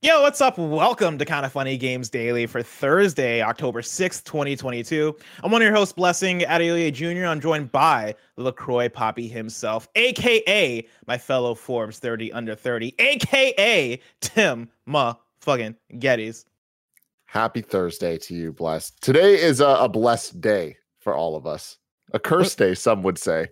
Yo, what's up? Welcome to Kind of Funny Games Daily for Thursday, October 6th, 2022. I'm one of your hosts, Blessing Adeoye Jr. I'm joined by LaCroix Poppy himself, aka my fellow Forbes 30 under 30, aka Tim Ma fucking Gettys. Happy Thursday to you, blessed. Today is a, a blessed day for all of us. A cursed day, some would say.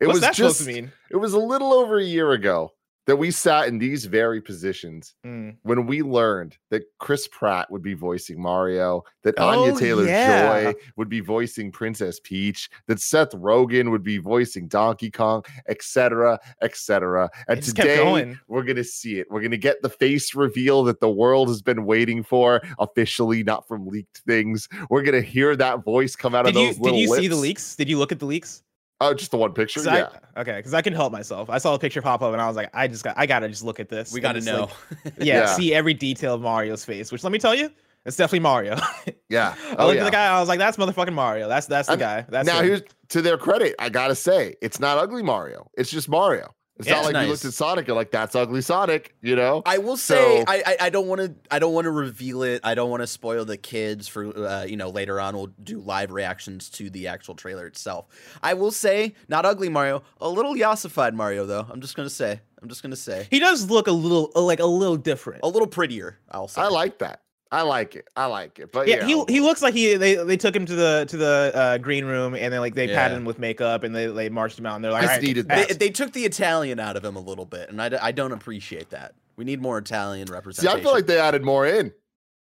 It What's was just supposed to mean? it was a little over a year ago that we sat in these very positions Mm. when we learned that Chris Pratt would be voicing Mario, that Oh, Anya Taylor yeah. Joy would be voicing Princess Peach, that Seth Rogen would be voicing Donkey Kong, etc., etc. And It just kept today going. we're gonna see it. We're gonna get the face reveal that the world has been waiting for, officially, not from leaked things. We're gonna hear that voice come out Did of you those did little you see the leaks? Did you look at the leaks? Oh, just the one picture. Yeah. I, okay, because I can help myself. I saw a picture pop up and I was like, I just got I gotta just look at this. We got to just, know. like, yeah, Yeah. see every detail of Mario's face, which let me tell you, it's definitely Mario. yeah. I Oh, looked yeah. at the guy, I was like, that's motherfucking Mario. That's that's the And guy. That's now him. here's to their credit, I gotta say, it's not ugly Mario. It's just Mario. It's Yeah, not it's like you looked at Sonic and like that's ugly Sonic, you know? I will say So- I, I I don't want to I don't want to reveal it. I don't want to spoil the kids for uh, you know later on we'll do live reactions to the actual trailer itself. I will say not ugly Mario, a little yassified Mario though. I'm just gonna say. I'm just gonna say he does look a little like a little different. a little prettier. I'll say. I like that. I like it. I like it. But yeah, yeah, he he looks like he they, they took him to the to the uh, green room and then like they Yeah. patted him with makeup and they they marched him out and they're like, Just all right, needed pass." They, they took the Italian out of him a little bit, and I, I don't appreciate that. We need more Italian representation. See, representation. I feel like they added more in.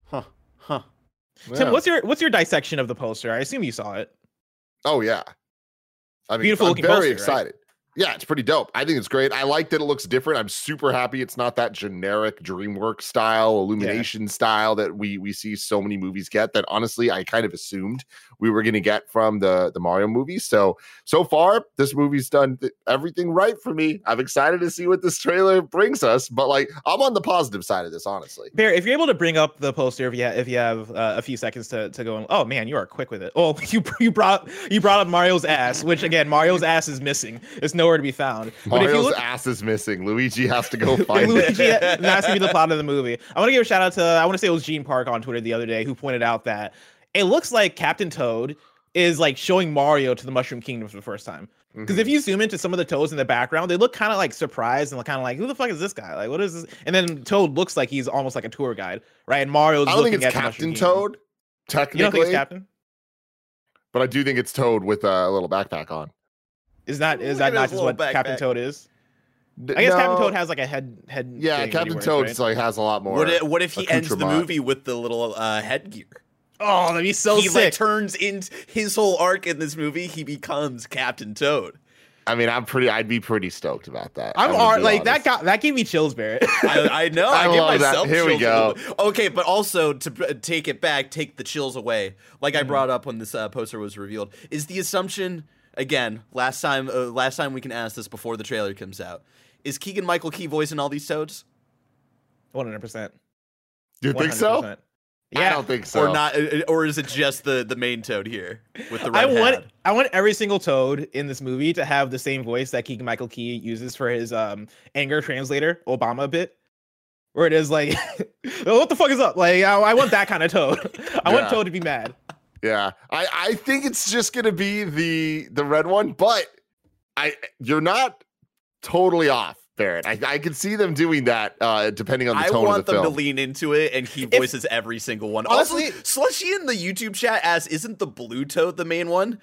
huh, huh. Tim, what's your what's your dissection of the poster? I assume you saw it. Oh yeah. I mean, Beautiful I'm looking very poster, right? Yeah, it's pretty dope. I think it's great. I like that it looks different. I'm super happy it's not that generic DreamWorks style, illumination style that we we see so many movies get. That honestly, I kind of assumed we were going to get from the the Mario movies. So so far, this movie's done th- everything right for me. I'm excited to see what this trailer brings us. But like, I'm on the positive side of this, honestly. Bear, if you're able to bring up the poster, if you ha- if you have uh, a few seconds to, to go, in, oh man, you are quick with it. Oh, you you brought you brought up Mario's ass, which again, Mario's ass is missing. It's nowhere to be found. But if you Mario's look, ass is missing. Luigi has to go find it. Luigi, that's gonna be the plot of the movie. I want to give a shout out to I want to say it was Gene Park on Twitter the other day who pointed out that it looks like Captain Toad is like showing Mario to the Mushroom Kingdom for the first time. Because Mhm. if you zoom into some of the toads in the background, they look kind of like surprised and kind of like, who the fuck is this guy? Like, what is this? And then Toad looks like he's almost like a tour guide, right? And Mario's I don't think looking it's at Captain. Toad, technically, You don't think it's Captain? but I do think it's Toad with a little backpack on. Is that is Look that not just what little Captain. Toad is? I guess Captain. Toad has like a head head. Yeah, thing that he Captain wears, Toad's right? like has a lot more. What if, what if he ends the movie with the little uh, headgear? Oh, that'd be so he like turns in his whole arc in this movie. He becomes Captain Toad. I mean, I'm pretty. I'd be pretty stoked about that. I'm gonna ar- be like that got that gave me chills, Barrett. I, I know. I I, give love that. myself. Here we chills a go. Okay, but also to p- take it back, take the chills away. Like I brought up when this uh, poster was revealed, is the assumption again? Last time, uh, last time we can ask this before the trailer comes out. Is Keegan Michael Key voicing all these toads, One hundred percent. Do you think so? Yeah, I don't think so. or not? uh, Or is it just the the main Toad here with the I red want hat? I want every single Toad in this movie to have the same voice that Keegan Michael Key uses for his um anger translator Obama bit, where it is like, "Oh, "What the fuck is up?" Like I, I want that kind of Toad. I want Toad to be mad. Yeah, I I think it's just gonna be the the red one, but I you're not totally off, Barrett. I I can see them doing that uh depending on the I tone want of the story. I want them film. to lean into it, and he If- voices every single one. Honestly- also, Slushy in the YouTube chat asks, "Isn't the blue toad the main one?"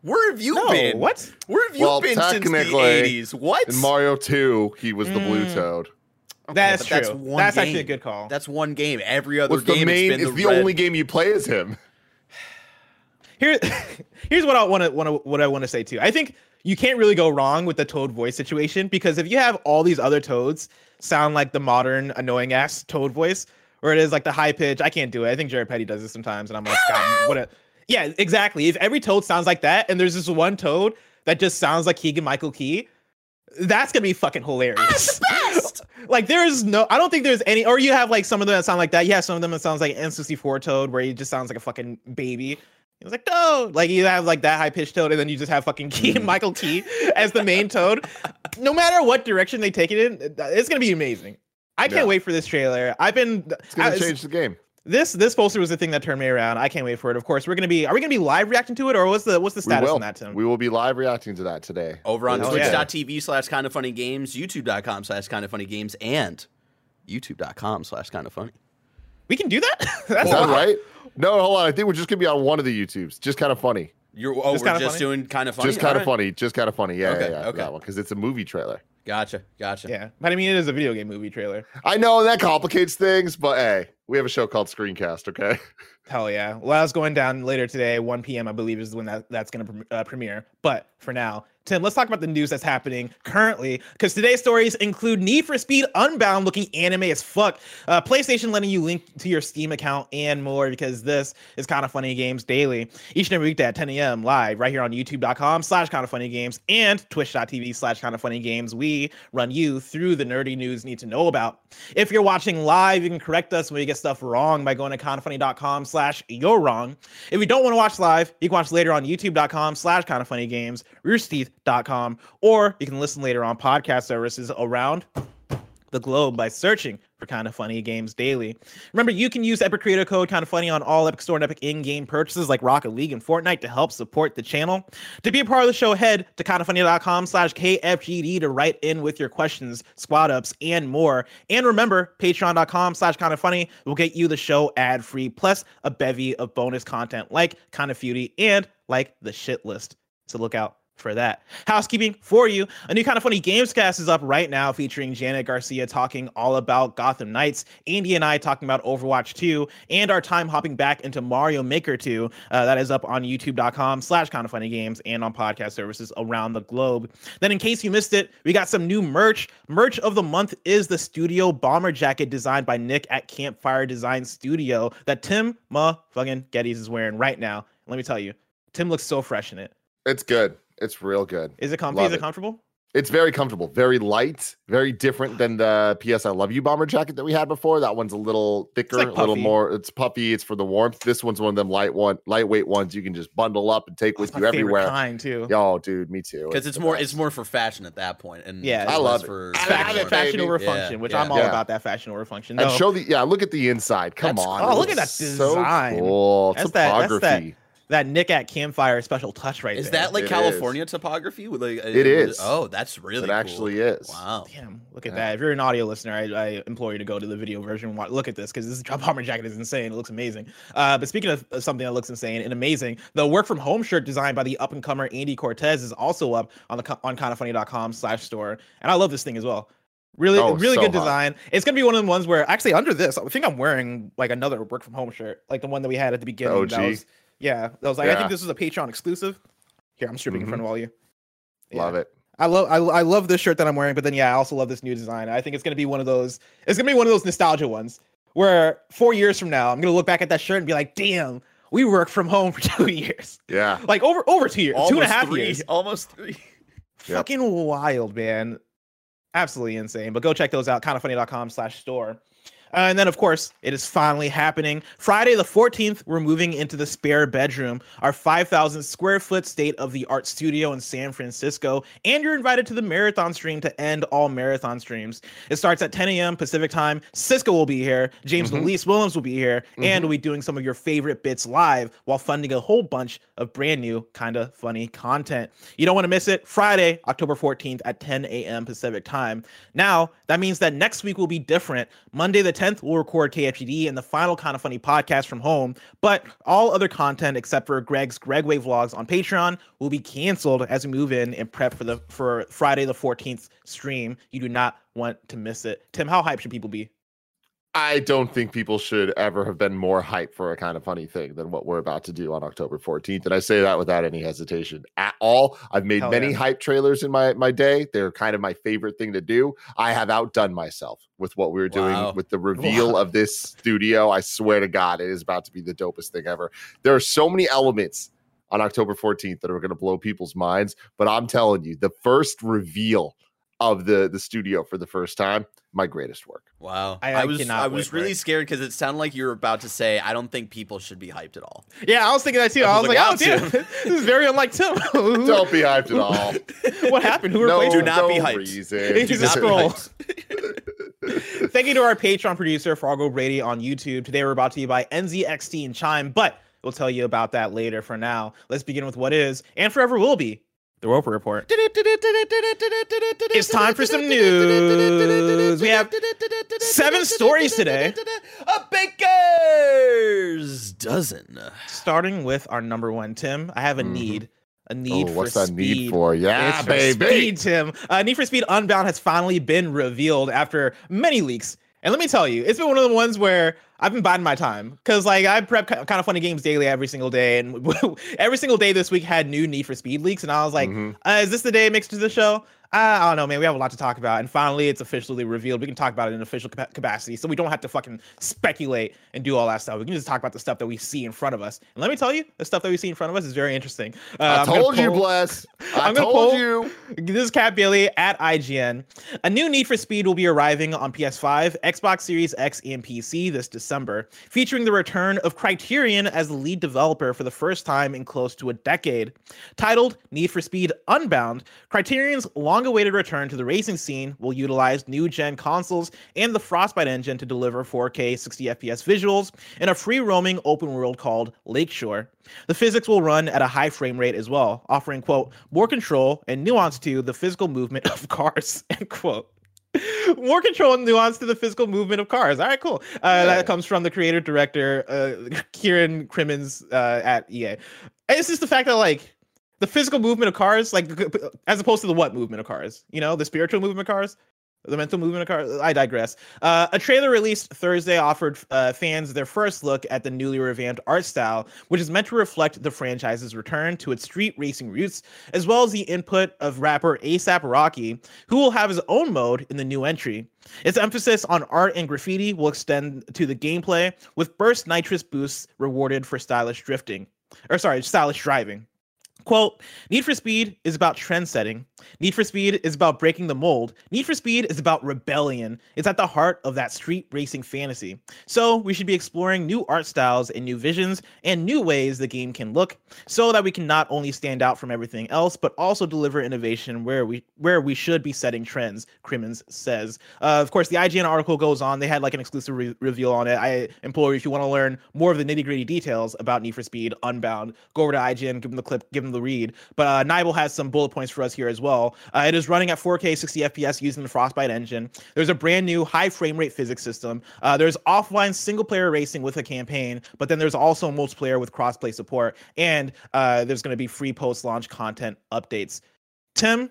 Where have you No, been? what? Where have you Well, been since the eighties? What? In Mario 2, he was the blue Mm. toad. Okay, that's true. That's That's, one actually a good call. That's one game. Every other What's the game main? it's been It's the, the red- only game you play as him. Here, here's what I want to want to what I want to say too. I think you can't really go wrong with the Toad voice situation because if you have all these other Toads sound like the modern annoying ass Toad voice, or it is like the high pitch, I can't do it. I think Jared Petty does this sometimes, and I'm like, God, what a yeah, exactly. If every Toad sounds like that, and there's this one Toad that just sounds like Keegan Michael Key, that's gonna be fucking hilarious. like there's no, I don't think there's any, or you have like some of them that sound like that. Yeah, some of them that sounds like N64 Toad, where he just sounds like a fucking baby. He was like, Toad. Like you have like that high pitched Toad, and then you just have fucking Key Mm. Michael Key as the main Toad. No matter what direction they take it in, it's gonna be amazing. I can't Yeah. wait for this trailer. I've been It's gonna I- change the game. this this poster was the thing that turned me around. I can't wait for it. Of course, we're gonna be. Are we gonna be live reacting to it, or what's the what's the We status on that, Tim? We will be live reacting to that today. over on Hell yeah. twitch.tv slash kind of funny games, youtube.com slash kind of funny games, and youtube.com slash kind of funny. We can do that. That's Is that right? No, hold on. I think we're just gonna be on one of the YouTubes. Just kind of funny. You're oh, Just we're just funny? doing kind of funny. just kind of Alright. funny. Just kind of funny. Yeah, Okay, yeah, yeah. okay. That one because it's a movie trailer. Gotcha, gotcha. Yeah, but I mean, it is a video game movie trailer. I know that complicates things, but hey, we have a show called Screencast. Okay. Hell yeah. Well, I was going down later today, 1 p.m. I believe is when that, that's going to uh, premiere. But for now, Tim, let's talk about the news that's happening currently because today's stories include Need for Speed Unbound looking anime as fuck, uh, PlayStation letting you link to your Steam account, and more because this is kind of funny games daily. Each and every weekday at 10 a.m. live right here on youtube.com slash kind of funny games and twitch.tv slash kind of funny games. We run you through the nerdy news you need to know about. If you're watching live, you can correct us when we get stuff wrong by going to kindoffunny.com slash you're wrong. If you don't want to watch live, you can watch later on youtube.com slash kind of funny games, roosterteeth.com, or you can listen later on podcast services around the globe by searching for Kind of Funny Games Daily. Remember, you can use Epic Creator Code Kind of Funny on all Epic Store and Epic in-game purchases like Rocket League and Fortnite to help support the channel. To be a part of the show, head to kindoffunny.com slash KFGD to write in with your questions, squad ups, and more. And remember, patreon.com slash kind of funny will get you the show ad-free, plus a bevy of bonus content like Kind of Feudy and like the shit list. So look out for that. Housekeeping for you. A new kind of funny games cast is up right now featuring Janet Garcia talking all about Gotham Knights, Andy and I talking about Overwatch 2, and our time hopping back into Mario Maker 2. Uh, that is up on youtube.com slash kind of funny games and on podcast services around the globe. Then in case you missed it, we got some new merch. Merch of the month is the studio bomber jacket designed by Nick at Campfire Design Studio that Tim Ma fucking Gettys is wearing right now. Let me tell you, Tim looks so fresh in it. It's good. It's real good. Is it comfy? Love Is it it. comfortable? It's very comfortable, very light, very different than the PS I Love You bomber jacket that we had before. That one's a little thicker, like a little more. It's puffy. It's for the warmth. This one's one of them light one, lightweight ones you can just bundle up and take with It's my you favorite everywhere. kind too. Oh, dude, me too. Because it's the more best. it's more for fashion at that point. point, and Yeah, I less love it. for I Fashion, love it, fashion baby. over Yeah, function, which yeah. I'm all Yeah. about that fashion over function. And show the yeah. Look at the inside. Come That's- on. oh, look at looks that so design. cool. That's that- that's that- Topography. That Nick at Campfire special touch right Is there. that like It California topography? With like, It is. Oh, that's really. It cool. actually is. Wow. Damn, look at Yeah. that. If you're an audio listener, I, I implore you to go to the video version and watch, look at this because this drop bomber jacket is insane. It looks amazing. Uh, but speaking of of something that looks insane and amazing, the work from home shirt designed by the up and comer Andy Cortez is also up on the co- on kindoffunny.com slash store. And I love this thing as well. Really, Oh, really so good hot. design. It's gonna be one of the ones where actually under this, I think I'm wearing like another work from home shirt, like the one that we had at the beginning. That OG. Yeah, that was like I think this was a Patreon exclusive. Here, I'm stripping in front mm-hmm. of all you. Yeah. Love it. I love I, I love this shirt that I'm wearing, but then yeah, I also love this new design. I think it's gonna be one of those. It's gonna be one of those nostalgia ones where four years from now, I'm gonna look back at that shirt and be like, "Damn, we worked from home for two years, Yeah. like over over two years, two and Almost half three. years. Almost three. Yep. Fucking wild, man. Absolutely insane. But go check those out. Kindoffunny.com slash store. Uh, and then, of course, it is finally happening. Friday the 14th, we're moving into the spare bedroom, our 5,000 square foot state of the art studio in San Francisco. And you're invited to the marathon stream to end all marathon streams. It starts at 10 a.m. Pacific time. Cisco will be here. James Mhm. Louise Williams will be here. And Mhm. we'll be doing some of your favorite bits live while funding a whole bunch of brand new, kind of funny content. You don't want to miss it. Friday, October 14th at 10 a.m. Pacific time. Now, that means that next week will be different. Monday, the 10th, we'll record KFGD and the final Kind of Funny podcast from home. But all other content except for Greg's Gregway vlogs on Patreon will be canceled as we move in and prep for the for Friday the 14th stream. You do not want to miss it. Tim, how hype should people be? I don't think people should ever have been more hyped for a kind of funny thing than what we're about to do on October 14th. And I say that without any hesitation at all. I've made Hell many yeah. hype trailers in my my day. They're kind of my favorite thing to do. I have outdone myself with what we were doing Wow. with the reveal of this studio. I swear to God, it is about to be the dopest thing ever. There are so many elements on October 14th that are going to blow people's minds. But I'm telling you, the first reveal of the the studio for the first time, my greatest work. Wow. I- I, I was I was really it. scared because it sounded like you were about to say I don't think people should be hyped at all. Yeah, I was thinking that too. I I was was like, like, oh, "Wow, damn, this is very unlike Tim. Don't be hyped at all. what happened? Who no, replaced Do him? not be hyped. reason. Do not be hyped. Thank you to our Patreon producer, Fargo Brady, on YouTube. Today we're brought to you by NZXT and Chime, but we'll tell you about that later. For now, let's begin with what is and forever will be the Roper Report. It's time for some news. We have seven stories today. A baker's dozen. Starting with our number one, Tim. I have a Mhm. need. A need oh, for what's that speed. need for? Yeah, It's baby. Speed, Tim. Uh, Need for Speed Unbound has finally been revealed after many leaks. And let me tell you, it's been one of the ones where I've been biding my time because, like, I prep kind of funny games daily every single day, and every single day this week had new Need for Speed leaks, and I was like, Mhm. uh, "Is this the day it makes it to the show?" I don't know, man. We have a lot to talk about, and finally, it's officially revealed. We can talk about it in official capacity, so we don't have to fucking speculate and do all that stuff. We can just talk about the stuff that we see in front of us. And let me tell you, the stuff that we see in front of us is very interesting. Uh, I told you, bless. I I'm told pull- you. this is Kat Bailey at IGN. A new Need for Speed will be arriving on PS5, Xbox Series X, and PC this December, featuring the return of Criterion as the lead developer for the first time in close to a decade. Titled Need for Speed Unbound, Criterion's long awaited return to the racing scene will utilize new gen consoles and the Frostbite engine to deliver 4K 60 FPS visuals in a free roaming open world called Lakeshore. The physics will run at a high frame rate as well, offering, quote, more control and nuance to the physical movement of cars, end quote. More control and nuance to the physical movement of cars. All right, cool. Uh, Yeah. That comes from the creator director, uh, Kieran Crimmins uh, at EA. And it's just the fact that, like, the physical movement of cars, like, as opposed to the what movement of cars? You know, the spiritual movement of cars? The mental movement of cars. I digress. Uh, a trailer released Thursday offered uh, fans their first look at the newly revamped art style, which is meant to reflect the franchise's return to its street racing roots, as well as the input of rapper ASAP Rocky, who will have his own mode in the new entry. Its emphasis on art and graffiti will extend to the gameplay, with burst nitrous boosts rewarded for stylish drifting. Or sorry, stylish driving. Quote, Need for Speed is about trend setting. Need for Speed is about breaking the mold. Need for Speed is about rebellion. It's at the heart of that street racing fantasy. So we should be exploring new art styles and new visions and new ways the game can look so that we can not only stand out from everything else, but also deliver innovation where we where we should be setting trends, Crimmins says. Uh, of course, the IGN article goes on. They had like an exclusive re- reveal on it. I implore you, if you want to learn more of the nitty gritty details about Need for Speed Unbound, go over to IGN, give them the clip, give them the read. But uh, Nibel has some bullet points for us here as well. Uh, it is running at 4K 60 FPS using the Frostbite engine. There's a brand new high frame rate physics system. Uh, there's offline single player racing with a campaign, but then there's also multiplayer with crossplay support. And uh, there's going to be free post launch content updates. Tim,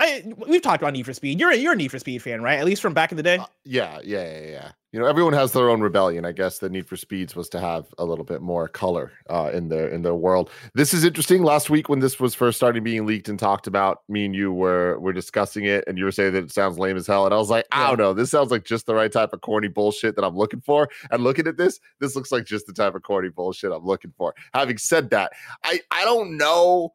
I we've talked about Need for Speed. You're a, you're a Need for Speed fan, right? At least from back in the day. Uh, yeah, yeah, yeah, yeah. You know, everyone has their own rebellion. I guess the Need for Speeds was to have a little bit more color uh, in their in their world. This is interesting. Last week when this was first starting being leaked and talked about, me and you were were discussing it, and you were saying that it sounds lame as hell, and I was like, I don't know, this sounds like just the right type of corny bullshit that I'm looking for. And looking at this, this looks like just the type of corny bullshit I'm looking for. Having said that, I I don't know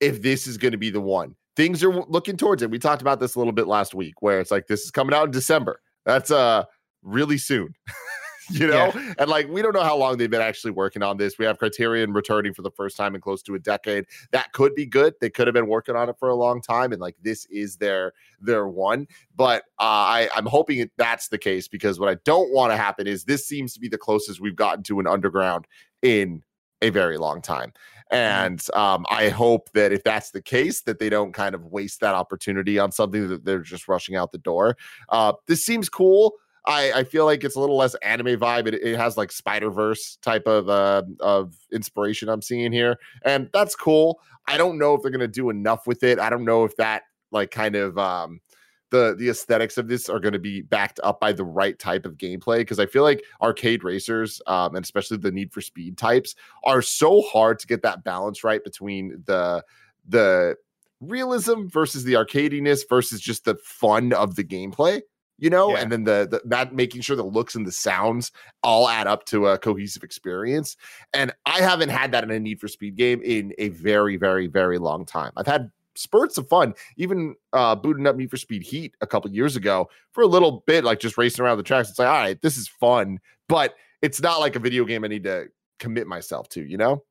if this is going to be the one. Things are looking towards it. We talked about this a little bit last week, where it's like this is coming out in December. That's uh really soon. you know, and like we don't know how long they've been actually working on this. We have Criterion returning for the first time in close to a decade. That could be good. They could have been working on it for a long time, and like this is their their one. But uh, I I'm hoping that's the case because what I don't want to happen is this seems to be the closest we've gotten to an underground in a very long time. And um, I hope that if that's the case, that they don't kind of waste that opportunity on something that they're just rushing out the door. Uh, this seems cool. I, I feel like it's a little less anime vibe. It, it has like Spider Verse type of uh, of inspiration I'm seeing here, and that's cool. I don't know if they're gonna do enough with it. I don't know if that like kind of um the the aesthetics of this are going to be backed up by the right type of gameplay because I feel like arcade racers um, and especially the Need for Speed types are so hard to get that balance right between the the realism versus the arcadiness versus just the fun of the gameplay you know? Yeah. and then the, the that making sure the looks and the sounds all add up to a cohesive experience. And i haven't had that in a need for speed game in a very very very long time. I've had spurts of fun. Even uh, booting up Need for Speed Heat a couple years ago for a little bit, like just racing around the tracks. It's like, all right, this is fun, but it's not like a video game I need to commit myself to, you know?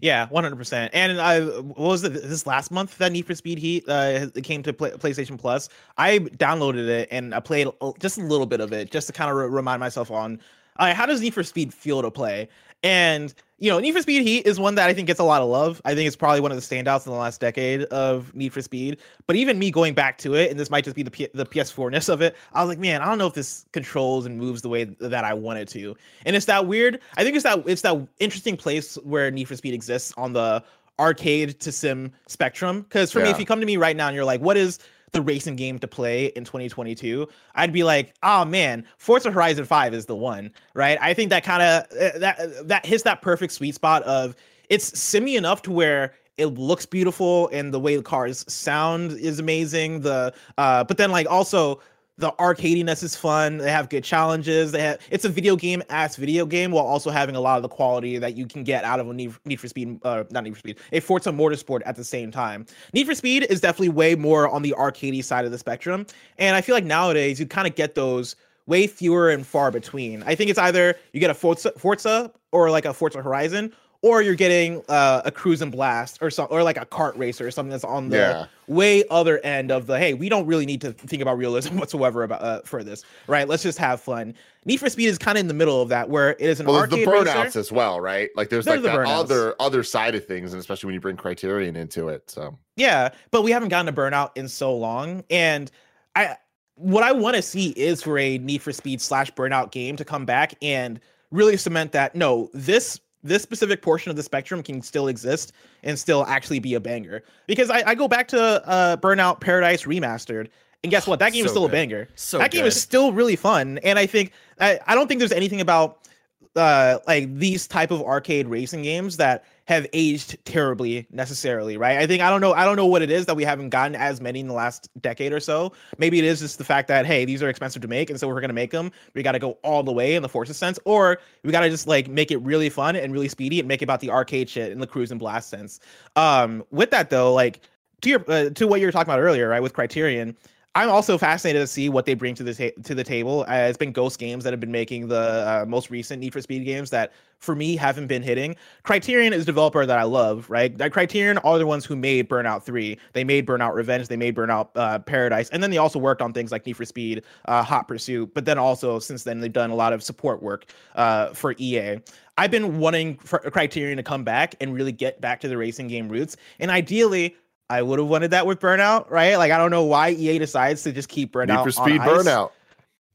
Yeah, one hundred percent. And I what was it this last month that Need for Speed Heat uh, came to play, PlayStation Plus. I downloaded it and I played just a little bit of it just to kind of re- remind myself on uh, how does Need for Speed feel to play. And you know, Need for Speed Heat is one that I think gets a lot of love. I think it's probably one of the standouts in the last decade of Need for Speed. But even me going back to it, and this might just be the P- the PS4ness of it, I was like, man, I don't know if this controls and moves the way that I want it to. And it's that weird. I think it's that it's that interesting place where Need for Speed exists on the arcade to sim spectrum. Because for yeah. me, if you come to me right now and you're like, what is the racing game to play in 2022, I'd be like, oh man, Forza Horizon 5 is the one, right? I think that kind of uh, that uh, that hits that perfect sweet spot of it's simmy enough to where it looks beautiful and the way the cars sound is amazing. The uh, but then like also the arcadiness is fun. They have good challenges. They have it's a video game as video game while also having a lot of the quality that you can get out of a Need, Need for Speed, uh, not Need for Speed, a Forza Motorsport at the same time. Need for Speed is definitely way more on the arcadey side of the spectrum, and I feel like nowadays you kind of get those way fewer and far between. I think it's either you get a Forza, Forza or like a Forza Horizon, or you're getting uh, a cruise and blast or some or like a kart racer or something that's on the yeah. way other end of the hey we don't really need to think about realism whatsoever about uh, for this right? Let's just have fun. Need for speed is kind of in the middle of that where it is an well, arcade the burnouts racer. as well right? Like there's, like the other other side of things and especially when you bring criterion into it so. Yeah but we haven't gotten a burnout in so long and i what i want to see is for a need for speed slash burnout game to come back and really cement that no this this specific portion of the spectrum can still exist and still actually be a banger. Because I, I go back to uh, Burnout Paradise Remastered, and guess what? That game so is still good. a banger. So that game good. is still really fun, and I think I, I don't think there's anything about uh, like these type of arcade racing games that have aged terribly necessarily, right? I think I don't know I don't know what it is that we haven't gotten as many in the last decade or so. Maybe it is just the fact that hey, these are expensive to make and so we're going to make them. We got to go all the way in the Forza sense or we got to just like make it really fun and really speedy and make it about the arcade shit in the cruise and blast sense. Um with that though, like to your uh, to what you were talking about earlier, right, with Criterion, I'm also fascinated to see what they bring to the ta- to the table. Uh, it's been Ghost Games that have been making the uh, most recent Need for Speed games that, for me, haven't been hitting. Criterion is a developer that I love, right? That Criterion are the ones who made Burnout Three. They made Burnout Revenge. They made Burnout uh, Paradise, and then they also worked on things like Need for Speed, uh, Hot Pursuit. But then also since then they've done a lot of support work uh, for EA. I've been wanting for Criterion to come back and really get back to the racing game roots, and ideally I would have wanted that with Burnout, right? Like I don't know why EA decides to just keep Burnout. Need for Speed Burnout.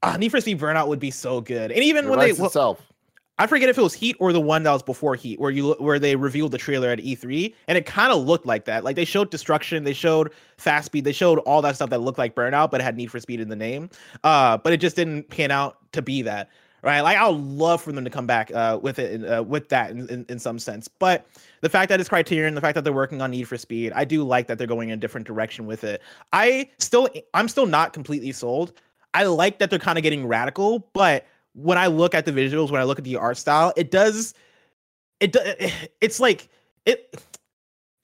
Uh, Need for Speed Burnout would be so good, and even it when they itself. I forget if it was Heat or the one that was before Heat, where you where they revealed the trailer at E3, and it kind of looked like that. Like they showed destruction, they showed fast speed, they showed all that stuff that looked like Burnout, but it had Need for Speed in the name. Uh, but it just didn't pan out to be that, right? Like I would love for them to come back uh, with it, uh, with that in, in, in some sense. But the fact that it's Criterion, the fact that they're working on Need for Speed, I do like that they're going in a different direction with it. I still, I'm still not completely sold. I like that they're kind of getting radical, but when I look at the visuals, when I look at the art style, it does, it it's like it.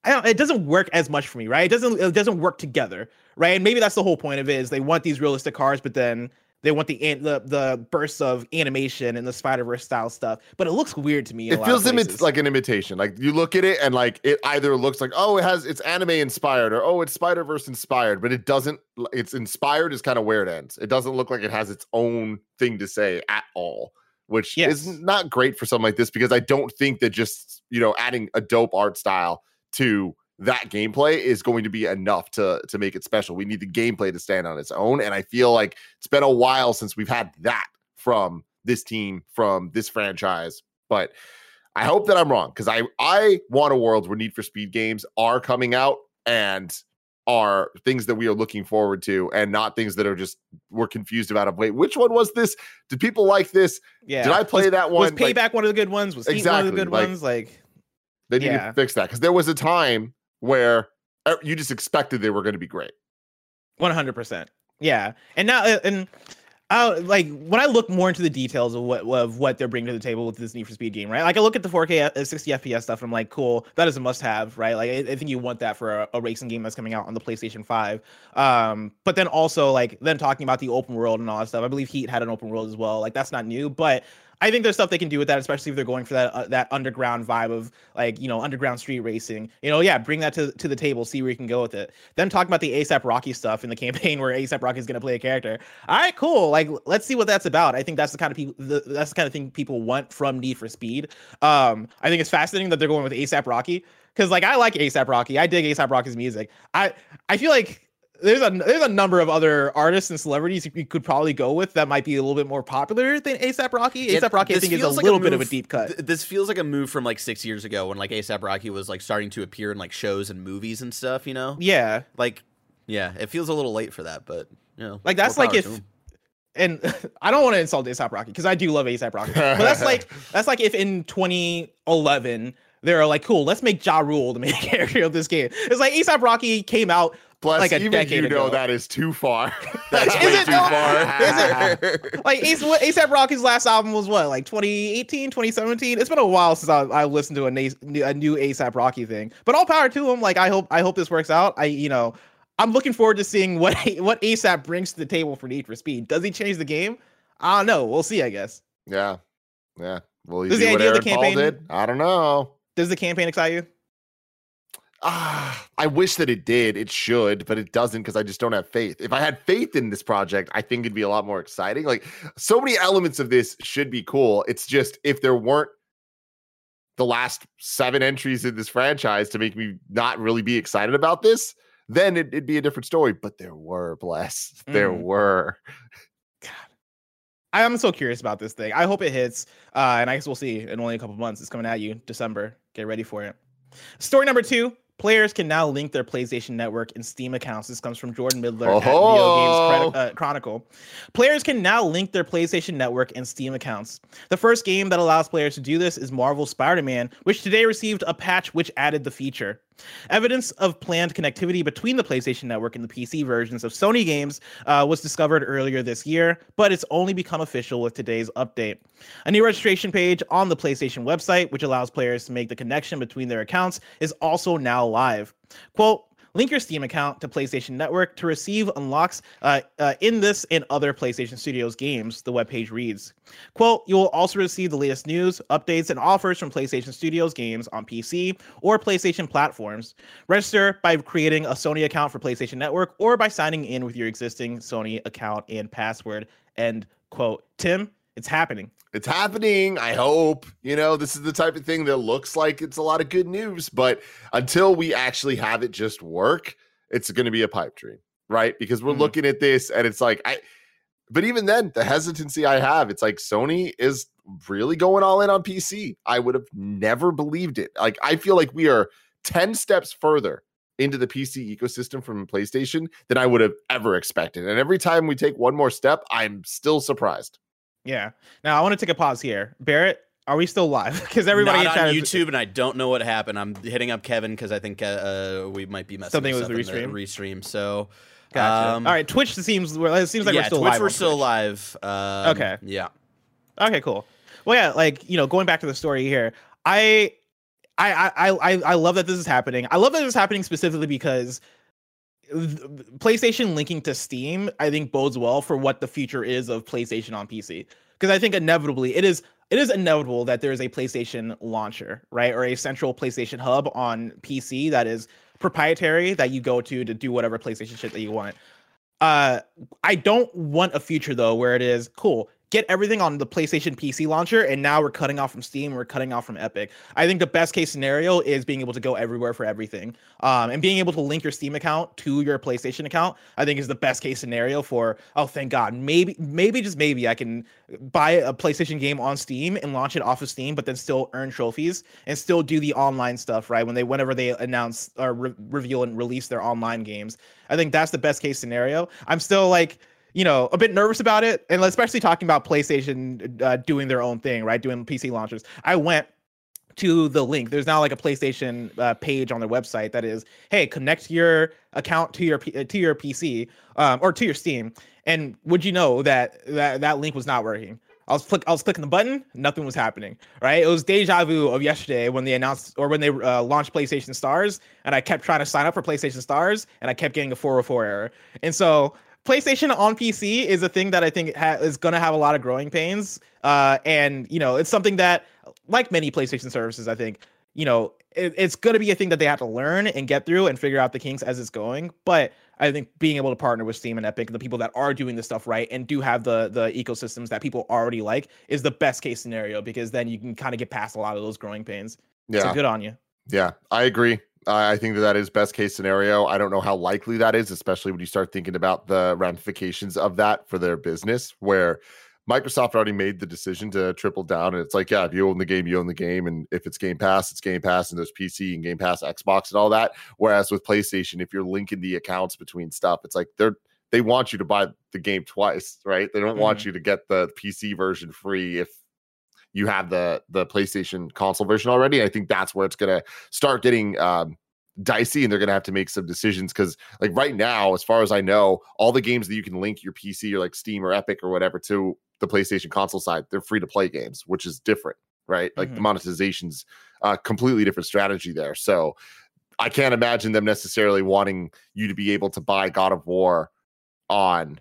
I don't, it doesn't work as much for me, right? It doesn't it doesn't work together, right? And maybe that's the whole point of it is they want these realistic cars, but then they want the the the bursts of animation and the Spider Verse style stuff, but it looks weird to me. It feels imi- like an imitation. Like you look at it and like it either looks like oh it has it's anime inspired or oh it's Spider Verse inspired, but it doesn't. It's inspired is kind of where it ends. It doesn't look like it has its own thing to say at all, which yes. is not great for something like this because I don't think that just you know adding a dope art style to that gameplay is going to be enough to to make it special. We need the gameplay to stand on its own, and I feel like it's been a while since we've had that from this team, from this franchise. But I hope that I'm wrong because I I want a world where Need for Speed games are coming out and are things that we are looking forward to and not things that are just we're confused about of wait which one was this did people like this Yeah. did i play was, that one Was payback Like, one of the good ones? Was Heat one Exactly, of the good like- ones? Like they need yeah. to fix that because there was a time where uh, you just expected they were going to be great One hundred percent. Yeah, and now uh, and uh, like when I look more into the details of what of what they're bringing to the table with this Need for Speed game, right? Like I look at the 4K uh, 60 FPS stuff, and I'm like, cool, that is a must-have, right? Like I, I think you want that for a, a racing game that's coming out on the PlayStation 5. Um, but then also like then talking about the open world and all that stuff. I believe Heat had an open world as well. Like that's not new, but I think there's stuff they can do with that, especially if they're going for that uh, that underground vibe of like you know underground street racing. You know, yeah, bring that to to the table, see where you can go with it. Then talking about the ASAP Rocky stuff in the campaign where ASAP Rocky is going to play a character. All right, cool. Like let's see what that's about. I think that's the kind of people that's the kind of thing people want from Need for Speed. Um, I think it's fascinating that they're going with ASAP Rocky because like I like ASAP Rocky. I dig ASAP Rocky's music. I I feel like there's a there's a number of other artists and celebrities you could probably go with that might be a little bit more popular than ASAP Rocky. ASAP Rocky, I think, is a like little bit of a deep cut. th- this feels like a move from like six years ago when like ASAP Rocky was like starting to appear in like shows and movies and stuff. You know, yeah, like yeah, it feels a little late for that, but you know, Like, that's like if- and I don't want to insult ASAP Rocky because I do love ASAP Rocky, but that's like that's like if in 2011 they're like, cool, let's make Ja Rule the main character of this game. It's like ASAP Rocky came out plus Like a even decade you know ago. that is too far That's Is way it too though? far. like Ace, what- ASAP Rocky's last album was what, like 2018, 2017? It's been a while since I, I listened to a, na- a new ASAP Rocky thing. But all power to him. Like I hope I hope this works out. I you know I'm looking forward to seeing what what ASAP brings to the table for Need for Speed. Does he change the game? I don't know. We'll see. I guess. yeah yeah will he Does do the what idea of Aaron the Paul campaign- did i don't know Does the campaign excite you? Ah, I wish that it did. It should, but it doesn't because I just don't have faith. If I had faith in this project, I think it'd be a lot more exciting. Like so many elements of this should be cool. It's just if there weren't the last seven entries in this franchise to make me not really be excited about this, then it, would be a different story. But there were, bless, there Mm. were. God, I'm so curious about this thing. I hope it hits, uh, and I guess we'll see in only a couple months. It's coming at you, December. Get ready for it. Story number two: Players can now link their PlayStation Network and Steam accounts. This comes from Jordan Middler at Video Games uh, Chronicle. Players can now link their PlayStation Network and Steam accounts. The first game that allows players to do this is Marvel Spider-Man, which today received a patch which added the feature. Evidence of planned connectivity between the PlayStation Network and the PC versions of Sony games uh, was discovered earlier this year, but it's only become official with today's update. A new registration page on the PlayStation website, which allows players to make the connection between their accounts, is also now live. Quote, Link your Steam account to PlayStation Network to receive unlocks uh, uh, in this and other PlayStation Studios games, the webpage reads. Quote, you will also receive the latest news, updates, and offers from PlayStation Studios games on PC or PlayStation platforms. Register by creating a Sony account for PlayStation Network or by signing in with your existing Sony account and password. End quote. Tim, it's happening. It's happening. I hope. You know, this is the type of thing that looks like it's a lot of good news, but until we actually have it just work, it's going to be a pipe dream, right? Because we're Mhm. looking at this and it's like, I, but even then, the hesitancy I have, it's like Sony is really going all in on PC. I would have never believed it. Like, I feel like we are 10 steps further into the PC ecosystem from PlayStation than I would have ever expected. And every time we take one more step, I'm still surprised. Yeah. Now I want to take a pause here. Barrett, are we still live? Because everybody Not on YouTube, and I don't know what happened. I'm hitting up Kevin because I think uh, uh, we might be messing Something with the restream? restream. So, Gotcha. um, All right, Twitch seems it seems like yeah, we're still Twitch, live. we're still Twitch. live. Um, Okay. Yeah. Okay, cool. Well, yeah, like you know, going back to the story here, I, I, I, I, I love that this is happening. I love that this is happening specifically because PlayStation linking to Steam, I think bodes well for what the future is of PlayStation on PC. Because I think inevitably it is it is inevitable that there is a PlayStation launcher, right, or a central PlayStation hub on PC that is proprietary that you go to to do whatever PlayStation shit that you want. Uh, I don't want a future though where it is cool. Get everything on the PlayStation PC launcher, and now we're cutting off from Steam, we're cutting off from Epic. I think the best case scenario is being able to go everywhere for everything, um, and being able to link your Steam account to your PlayStation account. I think is the best case scenario for. Oh, thank God, maybe, maybe just maybe I can buy a PlayStation game on Steam and launch it off of Steam, but then still earn trophies and still do the online stuff, right? When they, whenever they announce or re- reveal and release their online games, I think that's the best case scenario. I'm still like you know, a bit nervous about it, and especially talking about PlayStation uh, doing their own thing, right? Doing PC launchers. I went to the link. There's now like a PlayStation uh, page on their website that is, hey, connect your account to your uh, to your PC um, or to your Steam. And would you know that that that link was not working? I was click I was clicking the button, nothing was happening. Right? It was deja vu of yesterday when they announced or when they uh, launched PlayStation Stars, and I kept trying to sign up for PlayStation Stars, and I kept getting a 404 error. And so PlayStation on PC is a thing that I think ha- is going to have a lot of growing pains. Uh, and you know, it's something that, like many PlayStation services, I think, you know, it, it's going to be a thing that they have to learn and get through and figure out the kinks as it's going. But I think being able to partner with Steam and Epic, the people that are doing this stuff right and do have the the ecosystems that people already like, is the best case scenario because then you can kind of get past a lot of those growing pains. Yeah, so good on you. Yeah, I agree. I think that that is best case scenario. I don't know how likely that is, especially when you start thinking about the ramifications of that for their business, where Microsoft already made the decision to triple down. And it's like, yeah, if you own the game, you own the game. And if it's Game Pass, it's Game Pass, and there's PC and Game Pass, Xbox, and all that. Whereas with PlayStation, if you're linking the accounts between stuff, it's like they're they want you to buy the game twice, right? They don't mm-hmm. want you to get the PC version free if you have the the PlayStation console version already. I think that's where it's going to start getting um, dicey, and they're going to have to make some decisions because, like right now, as far as I know, all the games that you can link your PC or like Steam or Epic or whatever to the PlayStation console side, they're free to play games, which is different, right? Like mm-hmm. the monetization's a completely different strategy there. So I can't imagine them necessarily wanting you to be able to buy God of War on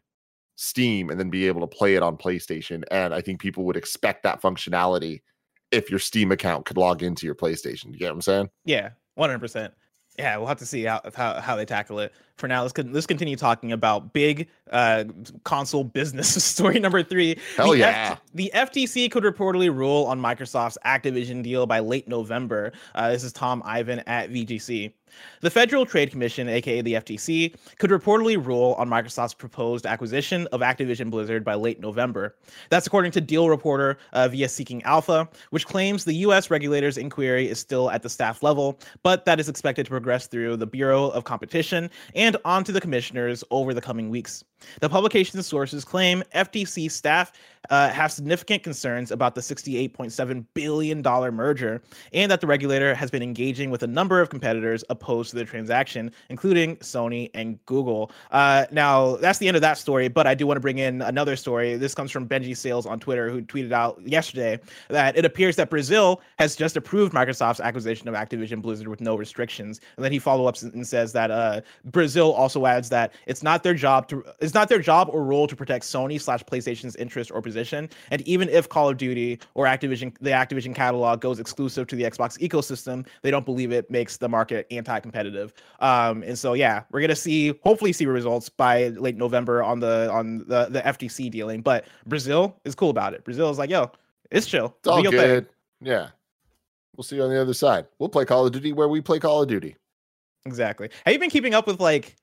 Steam and then be able to play it on PlayStation. And I think people would expect that functionality if your Steam account could log into your PlayStation. You get what I'm saying? Yeah, 100%. Yeah, we'll have to see how how, how they tackle it. For now, let's let's continue talking about big uh, console business story number three. Hell the yeah! F- the FTC could reportedly rule on Microsoft's Activision deal by late November. Uh, this is Tom Ivan at VGC. The Federal Trade Commission, aka the FTC, could reportedly rule on Microsoft's proposed acquisition of Activision Blizzard by late November. That's according to Deal Reporter uh, via Seeking Alpha, which claims the U.S. regulator's inquiry is still at the staff level, but that is expected to progress through the Bureau of Competition and onto the commissioners over the coming weeks. The publication's sources claim FTC staff uh, have significant concerns about the $68.7 billion merger and that the regulator has been engaging with a number of competitors opposed to the transaction, including Sony and Google. Uh, now, that's the end of that story, but I do want to bring in another story. This comes from Benji Sales on Twitter, who tweeted out yesterday that it appears that Brazil has just approved Microsoft's acquisition of Activision Blizzard with no restrictions. And then he follow up and says that uh, Brazil also adds that it's not their job to it's not their job or role to protect Sony slash PlayStation's interest or position. And even if Call of Duty or Activision the Activision catalog goes exclusive to the Xbox ecosystem, they don't believe it makes the market anti-competitive. Um, and so yeah, we're gonna see hopefully see results by late November on the on the the FTC dealing. But Brazil is cool about it. Brazil is like, yo, it's chill. It's all good. Thing. Yeah. We'll see you on the other side. We'll play Call of Duty where we play Call of Duty. Exactly. Have you been keeping up with like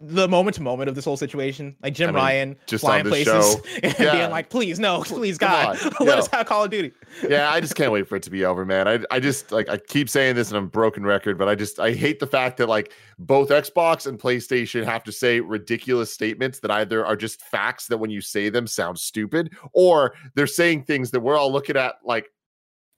the moment to moment of this whole situation. Like Jim I mean, Ryan just flying places and yeah. being like, please, no, please, God, let us have Call of Duty. yeah, I just can't wait for it to be over, man. I, I just like I keep saying this and I'm broken record, but I just I hate the fact that like both Xbox and PlayStation have to say ridiculous statements that either are just facts that when you say them sound stupid, or they're saying things that we're all looking at like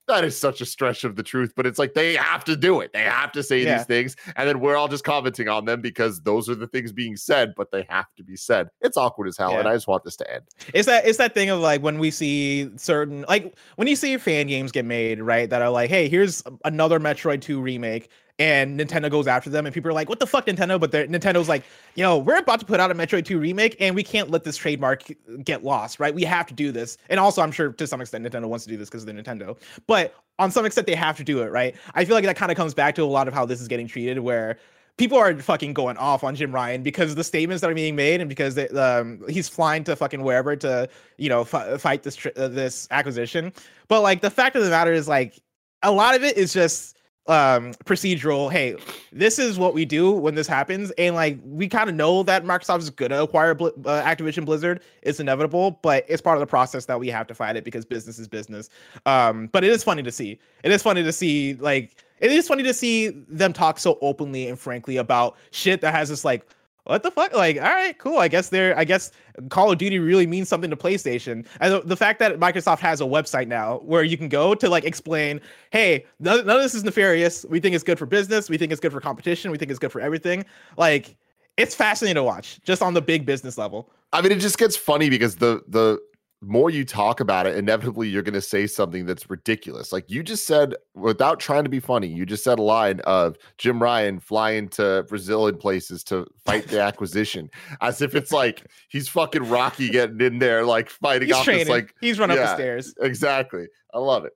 that is such a stretch of the truth, but it's like they have to do it. They have to say yeah. these things. And then we're all just commenting on them because those are the things being said, but they have to be said. It's awkward as hell. Yeah. And I just want this to end. It's that it's that thing of like when we see certain like when you see fan games get made, right? That are like, hey, here's another Metroid 2 remake and Nintendo goes after them, and people are like, "What the fuck, Nintendo?" But Nintendo's like, "You know, we're about to put out a Metroid 2 remake, and we can't let this trademark get lost, right? We have to do this." And also, I'm sure to some extent, Nintendo wants to do this because they're Nintendo, but on some extent, they have to do it, right? I feel like that kind of comes back to a lot of how this is getting treated, where people are fucking going off on Jim Ryan because the statements that are being made and because they, um, he's flying to fucking wherever to you know f- fight this tr- uh, this acquisition. But like the fact of the matter is like a lot of it is just um procedural hey this is what we do when this happens. And like we kind of know that microsoft is gonna acquire Bl- uh, activision blizzard. It's inevitable but it's part of the process that we have to fight it because business is business. Um but it is funny to see. It is funny to see like it is funny to see them talk so openly and frankly about shit that has this like what the fuck? Like all right cool. I guess they're i guess call of duty really means something to playstation. And the, fact that microsoft has a website now where you can go to like explain hey none, none of this is nefarious. We think it's good for business. We think it's good for competition. We think it's good for everything. Like it's fascinating to watch just on the big business level. I mean, it just gets funny because the the more you talk about it, inevitably you're going to say something that's ridiculous. Like you just said, without trying to be funny, you just said a line of Jim Ryan flying to Brazil in places to fight the acquisition, as if it's like he's fucking Rocky getting in there, like fighting he's off training this. Like he's run up the stairs exactly, I love it.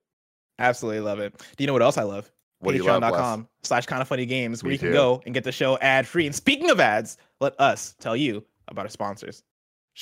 absolutely love it do you know what else i love What do you love, Wes? patreon.com slash kind of funny games where Me you can too. go and get the show ad free and speaking of ads let us tell you about our sponsors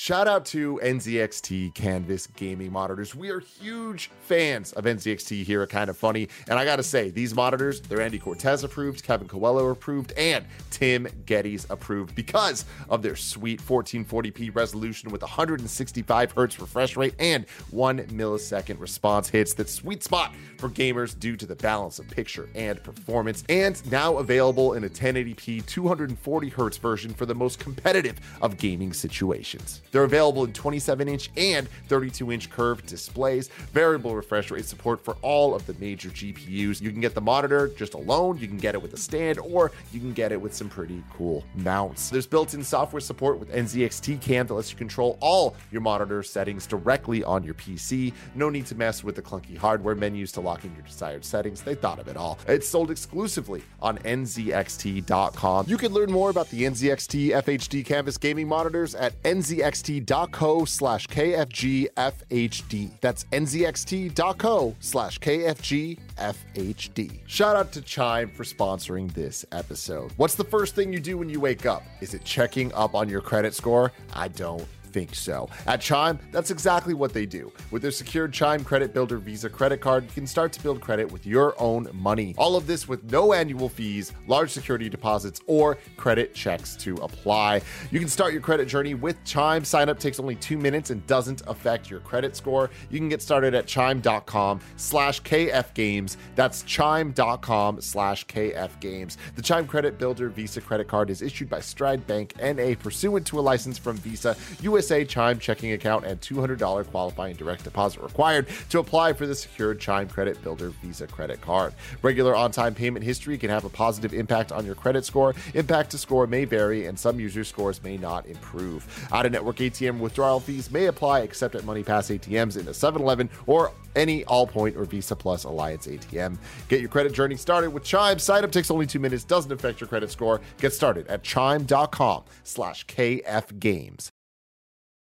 Shout out to NZXT Canvas gaming monitors. We are huge fans of NZXT here at Kind of Funny. And I got to say, these monitors, they're Andy Cortez approved, Kevin Coelho approved, and Tim Gettys approved because of their sweet 1440p resolution with 165 hertz refresh rate and one millisecond response hits. That sweet spot for gamers due to the balance of picture and performance. And now available in a 1080p 240 hertz version for the most competitive of gaming situations. They're available in 27 inch and 32 inch curved displays, variable refresh rate support for all of the major GPUs. You can get the monitor just alone, you can get it with a stand, or you can get it with some pretty cool mounts. There's built in software support with NZXT Cam that lets you control all your monitor settings directly on your PC. No need to mess with the clunky hardware menus to lock in your desired settings. They thought of it all. It's sold exclusively on NZXT.com. You can learn more about the NZXT FHD Canvas gaming monitors at nzxt.co slash KFGFHD. That's nzxt.co slash KFGFHD. Shout out to Chime for sponsoring this episode. What's the first thing you do when you wake up? Is it checking up on your credit score? I don't think so. At Chime, that's exactly what they do. With their secured Chime Credit Builder Visa credit card, you can start to build credit with your own money. All of this with no annual fees, large security deposits, or credit checks to apply. You can start your credit journey with Chime. Sign up takes only two minutes and doesn't affect your credit score. You can get started at chime.com slash KF Games. That's chime.com slash KF Games. The Chime Credit Builder Visa credit card is issued by Stride Bank NA pursuant to a license from Visa, USA Chime checking account, and $200 qualifying direct deposit required to apply for the secured Chime Credit Builder Visa credit card. Regular on time payment history can have a positive impact on your credit score. Impact to score may vary, and some users' scores may not improve. Out of network ATM withdrawal fees may apply except at MoneyPass ATMs in a 7 Eleven or any Allpoint or Visa Plus Alliance ATM. Get your credit journey started with Chime. Sign up takes only two minutes, doesn't affect your credit score. Get started at chime.com slash KF Games.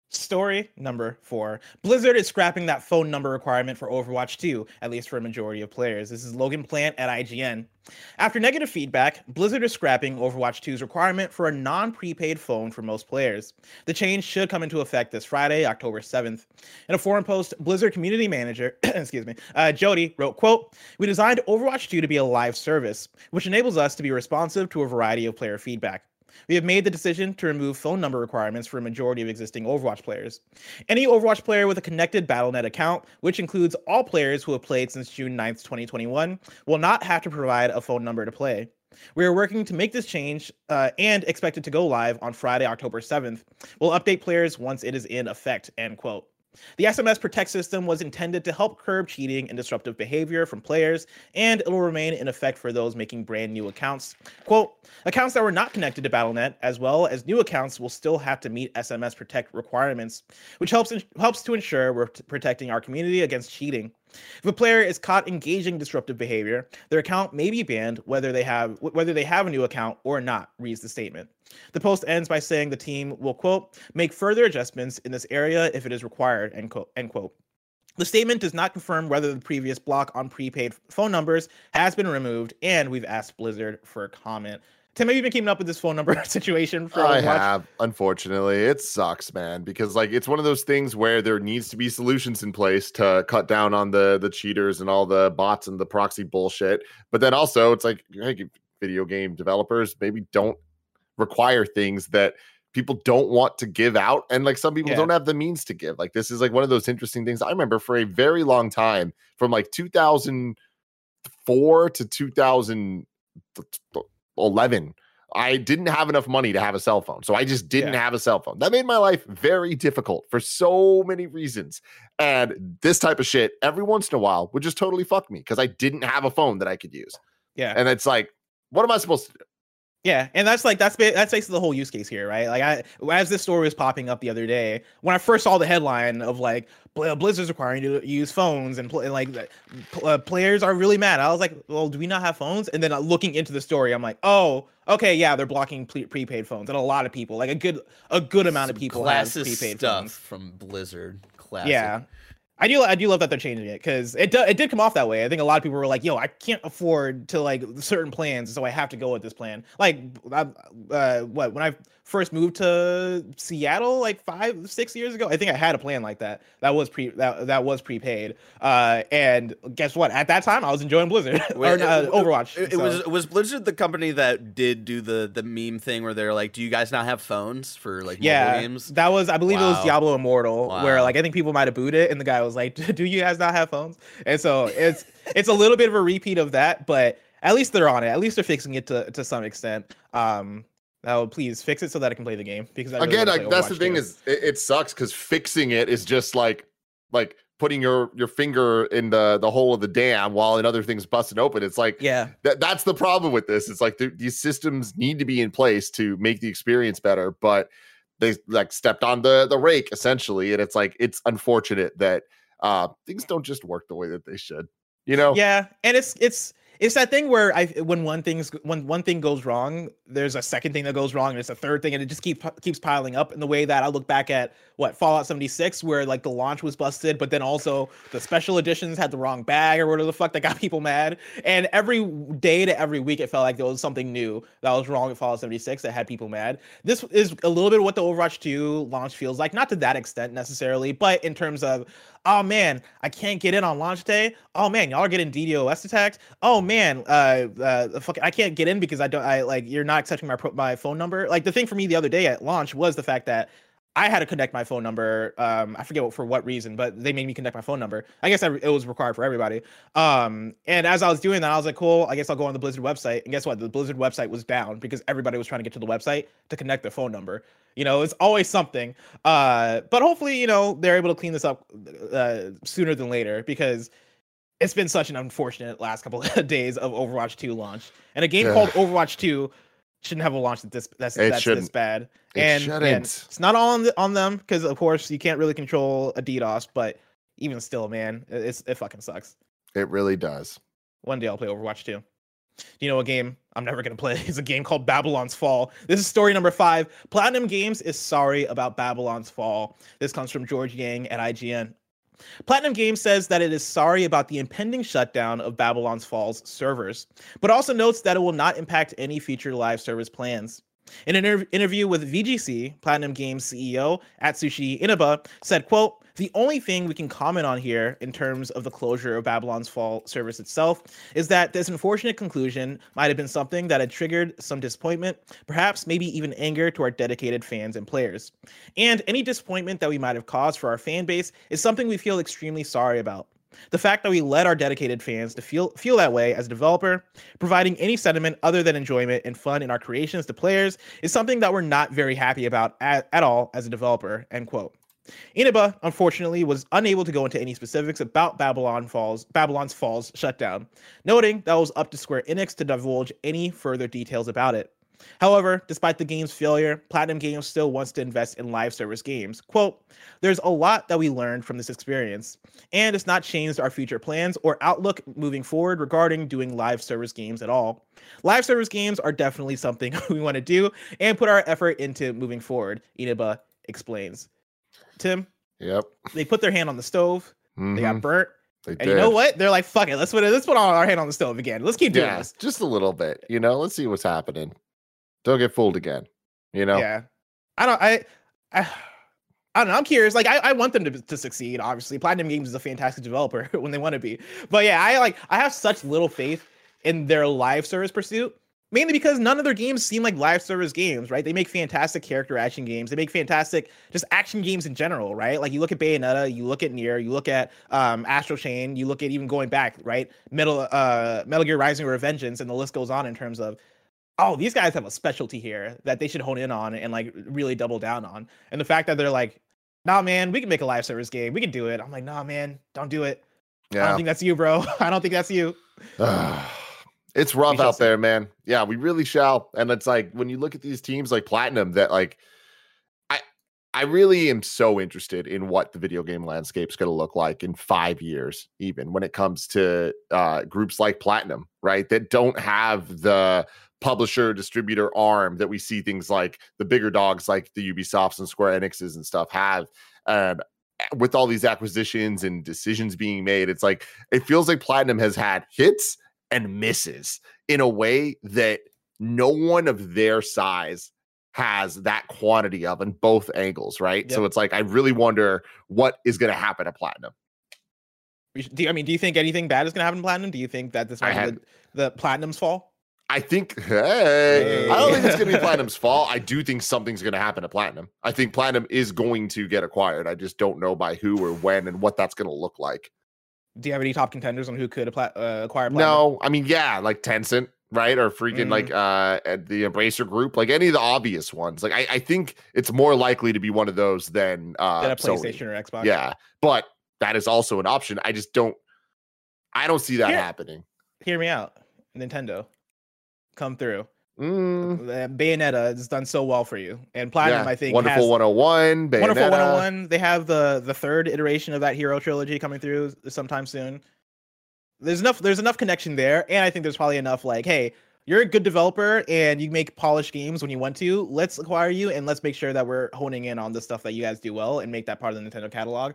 Story number four. Blizzard is scrapping that phone number requirement for Overwatch 2, at least for a majority of players. This is Logan Plant at IGN. After negative feedback, Blizzard is scrapping Overwatch 2's requirement for a non prepaid phone for most players. The change should come into effect this Friday, October 7th. In a forum post, Blizzard community manager, excuse me, uh, Jody wrote, quote, We designed Overwatch 2 to be a live service, which enables us to be responsive to a variety of player feedback. We have made the decision to remove phone number requirements for a majority of existing Overwatch players. Any Overwatch player with a connected Battle.net account, which includes all players who have played since June 9th, 2021, will not have to provide a phone number to play. We are working to make this change uh, and expect it to go live on Friday, October 7th. We'll update players once it is in effect, end quote. The SMS Protect system was intended to help curb cheating and disruptive behavior from players, and it will remain in effect for those making brand new accounts. Quote, accounts that were not connected to Battle.net, as well as new accounts, will still have to meet SMS Protect requirements, which helps, helps to ensure we're protecting our community against cheating. If a player is caught engaging disruptive behavior, their account may be banned whether they have whether they have a new account or not, reads the statement. The post ends by saying the team will quote make further adjustments in this area if it is required end quote end quote. The statement does not confirm whether the previous block on prepaid phone numbers has been removed, and we've asked Blizzard for a comment. Tim, have you been keeping up with this phone number situation for I have, unfortunately. It sucks, man, because like it's one of those things where there needs to be solutions in place to cut down on the the cheaters and all the bots and the proxy bullshit. But then also it's like, hey, video game developers maybe don't require things that people don't want to give out and like some people Yeah. don't have the means to give like this is like one of those interesting things i remember for a very long time from like 2004 to 2011 i didn't have enough money to have a cell phone so i just didn't Yeah. have a cell phone that made my life very difficult for so many reasons and this type of shit every once in a while would just totally fuck me because i didn't have a phone that i could use Yeah. and it's like what am i supposed to do Yeah, and that's like that's that's basically the whole use case here, right? Like I, as this story was popping up the other day, when I first saw the headline of like Blizzard's requiring you to use phones and, pl- and like uh, players are really mad. I was like, well, do we not have phones? And then uh, looking into the story, I'm like, oh, okay, yeah, they're blocking pre- prepaid phones, and a lot of people, like a good a good amount of people, have prepaid stuff phones. from Blizzard. Classic. Yeah. I do I do love that they're changing it because it do, it did come off that way. I think a lot of people were like, "Yo, I can't afford to like certain plans, so I have to go with this plan." Like, I, uh, what when I first moved to Seattle, like five six years ago, I think I had a plan like that. That was pre that that was prepaid. Uh, and guess what? At that time, I was enjoying Blizzard Wait, or uh, it- Overwatch. It, it was was Blizzard the company that did do the the meme thing where they're like, "Do you guys not have phones for like mobile yeah, games?" that was I believe it was Diablo Immortal, where like I think people might have booed it, and the guy was like, "Do you guys not have phones?" And so it's it's a little bit of a repeat of that, but at least they're on it. At least they're fixing it to to some extent. Um, now please fix it so that I can play the game because I really again wanna like play that's the thing 2. is it, it sucks because fixing it is just like like putting your your finger in the the hole of the dam while another thing's busting open. It's like yeah, that that's the problem with this. It's like the, these systems need to be in place to make the experience better but they like stepped on the the rake essentially and it's like it's unfortunate that uh things don't just work the way that they should you know? Yeah, and it's it's it's that thing where I when one thing's when one thing goes wrong, there's a second thing that goes wrong, and it's a third thing, and it just keep keeps piling up. In the way that I look back at what Fallout 76, where like the launch was busted, but then also the special editions had the wrong bag or whatever the fuck that got people mad. And every day to every week, it felt like there was something new that was wrong with Fallout 76 that had people mad. This is a little bit what the Overwatch 2 launch feels like, not to that extent necessarily, but in terms of oh man, I can't get in on launch day. Oh man, y'all are getting DDoS attacked. Oh man, uh, uh, the fuck, I can't get in because I don't, I like, you're not accepting my pro- my phone number. Like the thing for me the other day at launch was the fact that I had to connect my phone number. Um, I forget what, for what reason, but they made me connect my phone number. I guess it was required for everybody. Um, and as I was doing that, I was like, cool. I guess I'll go on the Blizzard website. And guess what? The Blizzard website was down because everybody was trying to get to the website to connect their phone number. You know, it's always something. Uh, but hopefully, you know, they're able to clean this up uh, sooner than later because it's been such an unfortunate last couple of days of Overwatch 2 launch. And a game Yeah. called Overwatch 2 shouldn't have a launch that this that's, It that's this shouldn't. bad. It and, and shouldn't. it's not all on, the, on them because of course you can't really control a DDoS, but even still, man, it's it fucking sucks. it really does One day I'll play Overwatch 2. Do you know a game I'm never gonna play? It's a game called Babylon's Fall. This is story number five. Platinum Games is sorry about Babylon's Fall. This comes from George Yang at IGN. Platinum Games says that it is sorry about the impending shutdown of Babylon's Fall's servers, but also notes that it will not impact any future live service plans. In an inter- interview with VGC, Platinum Games CEO Atsushi Inaba said, quote, the only thing we can comment on here in terms of the closure of Babylon's Fall service itself is that this unfortunate conclusion might have been something that had triggered some disappointment, perhaps maybe even anger to our dedicated fans and players. And any disappointment that we might have caused for our fan base is something we feel extremely sorry about. The fact that we led our dedicated fans to feel feel that way as a developer, providing any sentiment other than enjoyment and fun in our creations to players, is something that we're not very happy about at, at all as a developer. End quote. Inaba, unfortunately, was unable to go into any specifics about Babylon Falls, Babylon's Falls shutdown, noting that it was up to Square Enix to divulge any further details about it. However, despite the game's failure, Platinum Games still wants to invest in live service games. Quote, There's a lot that we learned from this experience, and it's not changed our future plans or outlook moving forward regarding doing live service games at all. Live service games are definitely something we want to do and put our effort into moving forward, Inaba explains. Tim, yep they put their hand on the stove, they Mhm. got burnt, They and you know what? They're like, fuck it, let's put it, let's put our hand on the stove again. Let's keep doing yeah this. just a little bit you know let's see what's happening Don't get fooled again. You know? Yeah. I don't. I. I I don't know. I'm curious. Like, I, I want them to, to succeed. Obviously, Platinum Games is a fantastic developer when they want to be. But yeah, I like. I have such little faith in their live service pursuit, mainly because none of their games seem like live service games. Right? They make fantastic character action games. They make fantastic just action games in general. Right? Like you look at Bayonetta, you look at Nier, you look at um, Astral Chain, you look at even going back. Right? Metal uh, Metal Gear Rising Revengeance, and the list goes on in terms of oh, these guys have a specialty here that they should hone in on and like really double down on. And the fact that they're like, nah, man, we can make a live service game. We can do it. I'm like, nah, man, don't do it. Yeah. I don't think that's you, bro. I don't think that's you. it's rough out see. there, man. Yeah, we really shall. And it's like when you look at these teams like Platinum, that like I really am so interested in what the video game landscape is going to look like in five years, even when it comes to uh, groups like Platinum, right? That don't have the publisher distributor arm that we see things like the bigger dogs like the Ubisofts and Square Enixes and stuff have. Um, with all these acquisitions and decisions being made, it's like it feels like Platinum has had hits and misses in a way that no one of their size has that quantity of in both angles, right? Yep. So it's like I really wonder what is going to happen at Platinum. Do you, I mean, do you think anything bad is going to happen in Platinum? Do you think that this might had, the, the Platinum's fall? I think, hey, I don't think it's going to be Platinum's fall. I do think something's going to happen to Platinum. I think Platinum is going to get acquired. I just don't know by who or when and what that's going to look like. Do you have any top contenders on who could uh, acquire Platinum? No, I mean, yeah, like Tencent, right? Or freaking mm like uh the Embracer Group, like any of the obvious ones. Like I, I think it's more likely to be one of those than uh than a PlayStation Sony. or Xbox. Yeah, but that is also an option. I just don't. I don't see that Hear, happening. Hear me out, Nintendo come through. Mm. Bayonetta has done so well for you, and Platinum, yeah. I think, Wonderful has, 101, Bayonetta. Wonderful 101. They have the the third iteration of that hero trilogy coming through sometime soon. There's enough. There's enough connection there, and I think there's probably enough. Like, hey, you're a good developer and you make polished games when you want to. Let's acquire you, and let's make sure that we're honing in on the stuff that you guys do well, and make that part of the Nintendo catalog.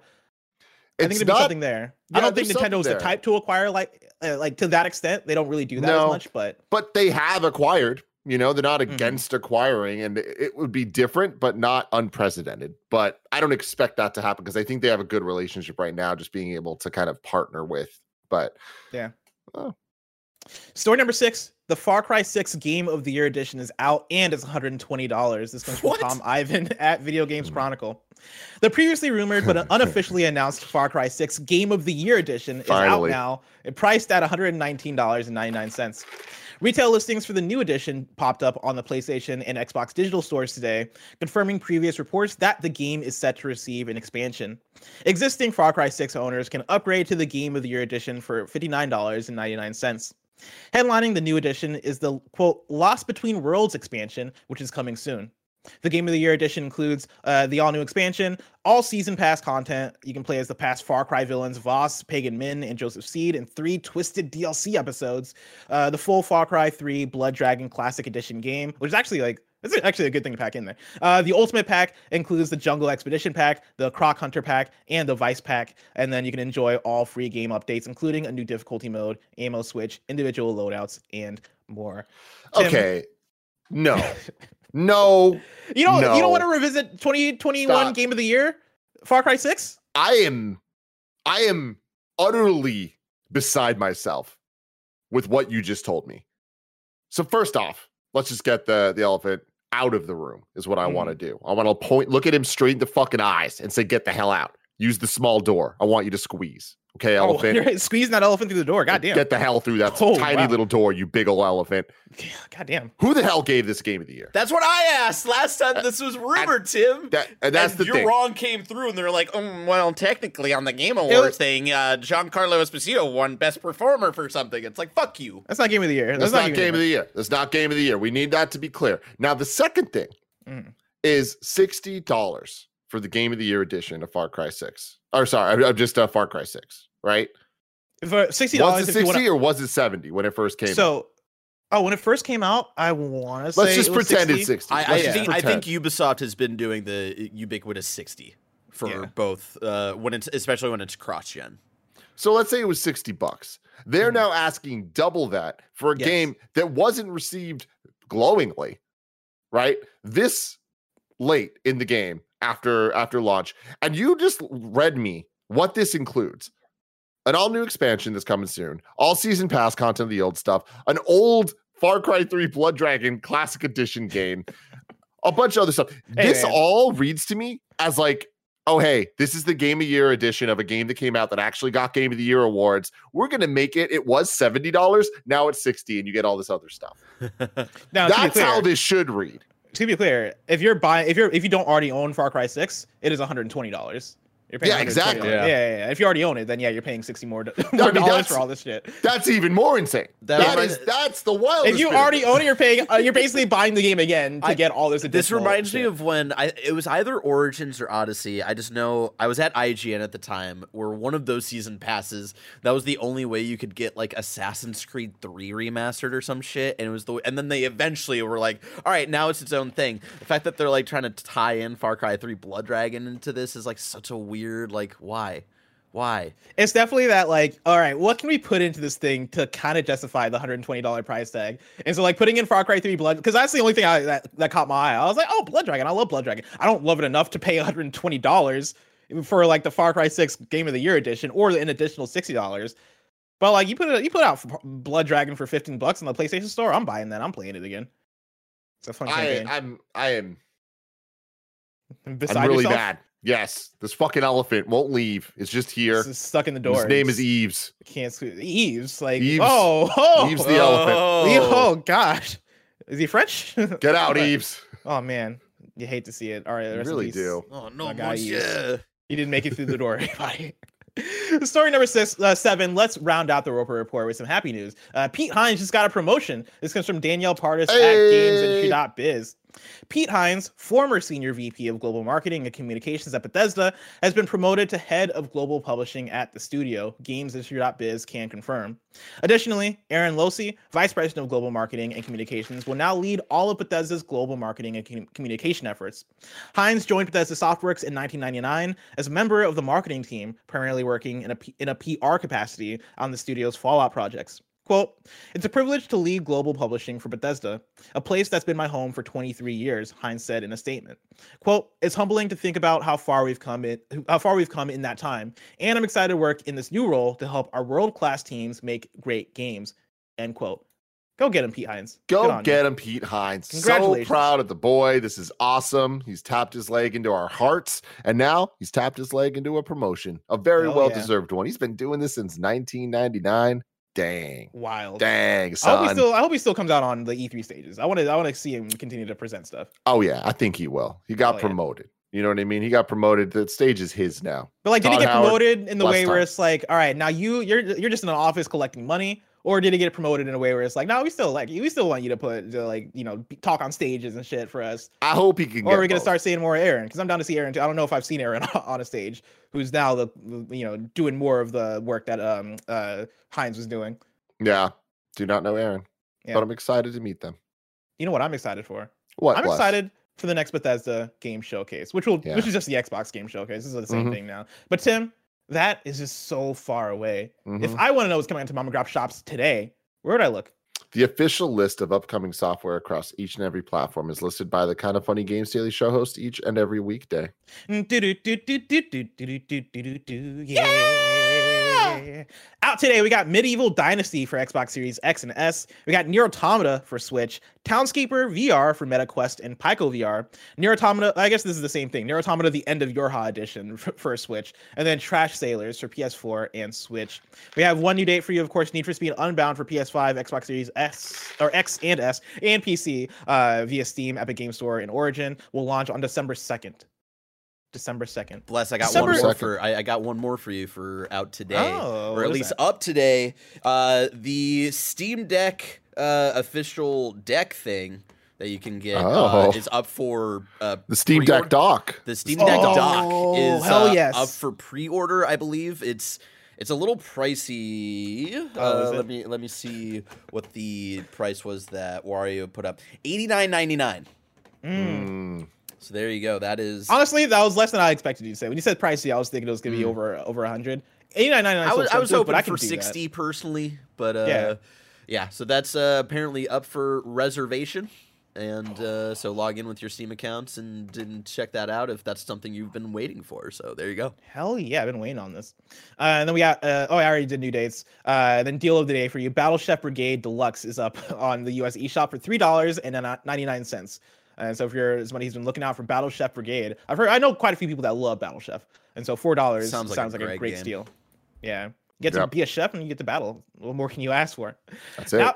I think there'd be something there. Yeah, I don't think Nintendo is the type to acquire like uh, like to that extent. They don't really do that no, as much, but but they have acquired. You know, they're not mm-hmm. against mm-hmm. acquiring, and it would be different, but not unprecedented. But I don't expect that to happen because I think they have a good relationship right now, just being able to kind of partner with. But yeah. Oh. Story number six the Far Cry 6 Game of the Year edition is out and it's $120. This comes from Tom Ivan at Video Games hmm. Chronicle. The previously rumored but unofficially announced Far Cry 6 Game of the Year edition Finally. is out now, it priced at $119.99. Retail listings for the new edition popped up on the PlayStation and Xbox digital stores today, confirming previous reports that the game is set to receive an expansion. Existing Far Cry 6 owners can upgrade to the Game of the Year edition for $59.99. Headlining the new edition is the quote Lost Between Worlds expansion, which is coming soon. The Game of the Year edition includes uh, the all new expansion, all season pass content. You can play as the past Far Cry villains Vaas, Pagan Min, and Joseph Seed in three twisted DLC episodes. Uh, the full Far Cry 3 Blood Dragon Classic Edition game, which is actually like this is actually a good thing to pack in there. Uh, the Ultimate Pack includes the Jungle Expedition Pack, the Croc Hunter Pack, and the Vice Pack. And then you can enjoy all free game updates, including a new difficulty mode, ammo switch, individual loadouts, and more. Tim, okay. No. no. You don't no. you don't want to revisit 2021 Stop. game of the year? Far Cry 6? I am I am utterly beside myself with what you just told me. So first off, let's just get the the elephant out of the room is what I mm. want to do. I want to point, look at him straight in the fucking eyes and say, "Get the hell out." Use the small door. I want you to squeeze. Okay, oh, elephant. You're squeezing that elephant through the door. God damn. Get the hell through that oh, tiny wow. little door, you big old elephant. God damn. Who the hell gave this game of the year? That's what I asked last time this was rumored, Tim. That, that's and the your thing. wrong came through, and they're like, oh, well, technically on the Game Awards thing, uh, Giancarlo Esposito won Best Performer for something. It's like, fuck you. That's not Game of the Year. That's, that's not, not Game of the Year. That's not Game of the Year. We need that to be clear. Now, the second thing mm. is $60 for the Game of the Year edition of Far Cry 6. Or sorry, I'm just uh, Far Cry 6, right? For sixty dollars, was it sixty wanna... or was it seventy when it first came? So, out? oh, when it first came out, I want to say let's just it pretend 60. it's sixty. I, I think I think Ubisoft has been doing the ubiquitous sixty for yeah. both uh, when it's especially when it's cross gen. So let's say it was sixty bucks. They're mm now asking double that for a yes. game that wasn't received glowingly. right? This late in the game after after launch, and you just read me what this includes. An all new expansion that's coming soon, all season pass content of the old stuff, an old Far Cry 3 Blood Dragon Classic Edition game, a bunch of other stuff. Hey, this man. all reads to me as like, oh, hey, this is the Game of Year edition of a game that came out that actually got Game of the Year awards. We're going to make it, it was $70, now it's 60 and you get all this other stuff. Now, That's how this should read. To be clear, if you're buying, if you're if you don't already own Far Cry Six, it is 120 dollars. You're paying Yeah, exactly. Yeah. Yeah. yeah, yeah. If you already own it, then yeah, you're paying 60 more, do- I more mean, dollars for all this shit. That's even more insane. That that reminds- is that's the wild. If you already own it, you're paying. Uh, you're basically buying the game again to I- get all this. Additional. This additional reminds me of when I it was either Origins or Odyssey. I just know I was at IGN at the time where one of those season passes that was the only way you could get like Assassin's Creed 3 remastered or some shit and it was the and then they eventually were like, "All right, now it's its own thing." The fact that they're like trying to tie in Far Cry 3 Blood Dragon into this is like such a weird like why? Why? It's definitely that like, all right, what can we put into this thing to kind of justify the hundred and twenty dollar price tag? And so like putting in Far Cry Three Blood because that's the only thing I, that that caught my eye. I was like, oh, Blood Dragon, I love Blood Dragon. I don't love it enough to pay one hundred and twenty dollars for like the Far Cry Six Game of the Year edition or an additional sixty dollars. But like you put it, you put out Blood Dragon for fifteen bucks in the PlayStation Store. I'm buying that. I'm playing it again. It's a fun I, campaign. I'm I am Beside I'm really yourself, mad. Yes, this fucking elephant won't leave. It's just here. It's stuck in the door. His name It's- is Yves. Can't sque- Yves. Like Yves. oh oh Yves the elephant. Oh gosh, is he French? Get out, Yves. Oh man, you hate to see it. All right, You really do. Oh no, My guy monsieur. He didn't make it through the door. Everybody. Story number six, uh, seven. Let's round out the Roper report with some happy news. Uh, Pete Hines just got a promotion. This comes from Danielle Partis at Hey! GamesIndustry.biz. Pete Hines, former senior VP of global marketing and communications at Bethesda, has been promoted to head of global publishing at the studio. GamesIndustry.biz can confirm. Additionally, Erin Losi, vice president of global marketing and communications, will now lead all of Bethesda's global marketing and com- communication efforts. Hines joined Bethesda Softworks in 1999 as a member of the marketing team, primarily working in a, P- in a PR capacity on the studio's Fallout projects. Quote, it's a privilege to lead global publishing for Bethesda, a place that's been my home for 23 years, Hines said in a statement. Quote, it's humbling to think about how far we've come in how far we've come in that time, and I'm excited to work in this new role to help our world-class teams make great games. End quote. Go get him, Pete Hines. Go you. get him, Pete Hines. So proud of the boy. This is awesome. He's tapped his leg into our hearts, and now he's tapped his leg into a promotion, a very well deserved one. He's been doing this since 1999. Dang, Wild. dang, I hope he son. still I hope he still comes out on the E3 stages. I want to I want to see him continue to present stuff. oh yeah, I think he will. He got Oh, yeah. promoted. You know what I mean? He got promoted. The stage is his now. But like, did he Todd get Howard, promoted in the way where it's like, all right, now you you're you're just in an office collecting money, or did he get promoted in a way where it's like, no, we still like you. we still want you to put to like you know talk on stages and shit for us, I hope he can. or get are we gonna start seeing more Erin? Because I'm down to see Erin too. I don't know if I've seen Erin on a stage, who's now the you know doing more of the work that um uh Hines was doing. Yeah, do not know Erin, Yeah. but I'm excited to meet them. You know what I'm excited for? What? I'm Bless? excited for the next Bethesda game showcase, which will Yeah. which is just the Xbox game showcase. This is the same Mhm. thing now. But Tim, that is just so far away. If Mhm. I want to know what's coming into Mom and Grop shops today, where would I look? The official list of upcoming software across each and every platform is listed by the Kind of Funny Games Daily Show host each and every weekday. Yeah. Out today, we got Medieval Dynasty for Xbox Series X and S. We got Nier Automata for Switch, Townscaper VR for MetaQuest and Pico VR. Nier Automata, I guess this is the same thing. Nier Automata, the end of Yorha edition for, for Switch, and then Trash Sailors for PS4 and Switch. We have one new date for you, of course, Need for Speed Unbound for PS5, Xbox Series S or X and S, and PC uh, via Steam, Epic Game Store, and Origin. Will launch on December 2nd. December 2nd. Bless, I got December one more 2nd. for I, I got one more for you for out today. Oh, or at least that? up today. Uh the Steam Deck uh official deck thing that you can get Oh. uh, is up for uh The Steam pre-order. Deck dock. The Steam Deck Oh, dock is hell uh, yes. up for pre-order, I believe. It's it's a little pricey. Oh, uh, it? let me let me see what the price was that Wario put up. Eighty nine ninety nine. Mm. So there you go. That is. Honestly, that was less than I expected you to say. When you said pricey, I was thinking it was gonna be Mm. over over hundred. Eighty nine ninety nine. I was I was hoping I for can do that. sixty personally, but uh, Yeah. yeah. So that's uh, apparently up for reservation. and uh, so log in with your Steam accounts and, and check that out if that's something you've been waiting for. So there you go. Hell yeah, I've been waiting on this. Uh, and then we got uh, oh, I already did new dates. Uh, then deal of the day for you: Battle Chef Brigade Deluxe is up on the US eShop for three dollars and ninety nine cents. And so if you're somebody who's been looking out for Battle Chef Brigade, I've heard I know quite a few people that love Battle Chef, and so four dollars sounds like, sounds a, like great a great game. steal. Yeah, you get yep. to be a chef and you get to battle. What more can you ask for? That's it. Now,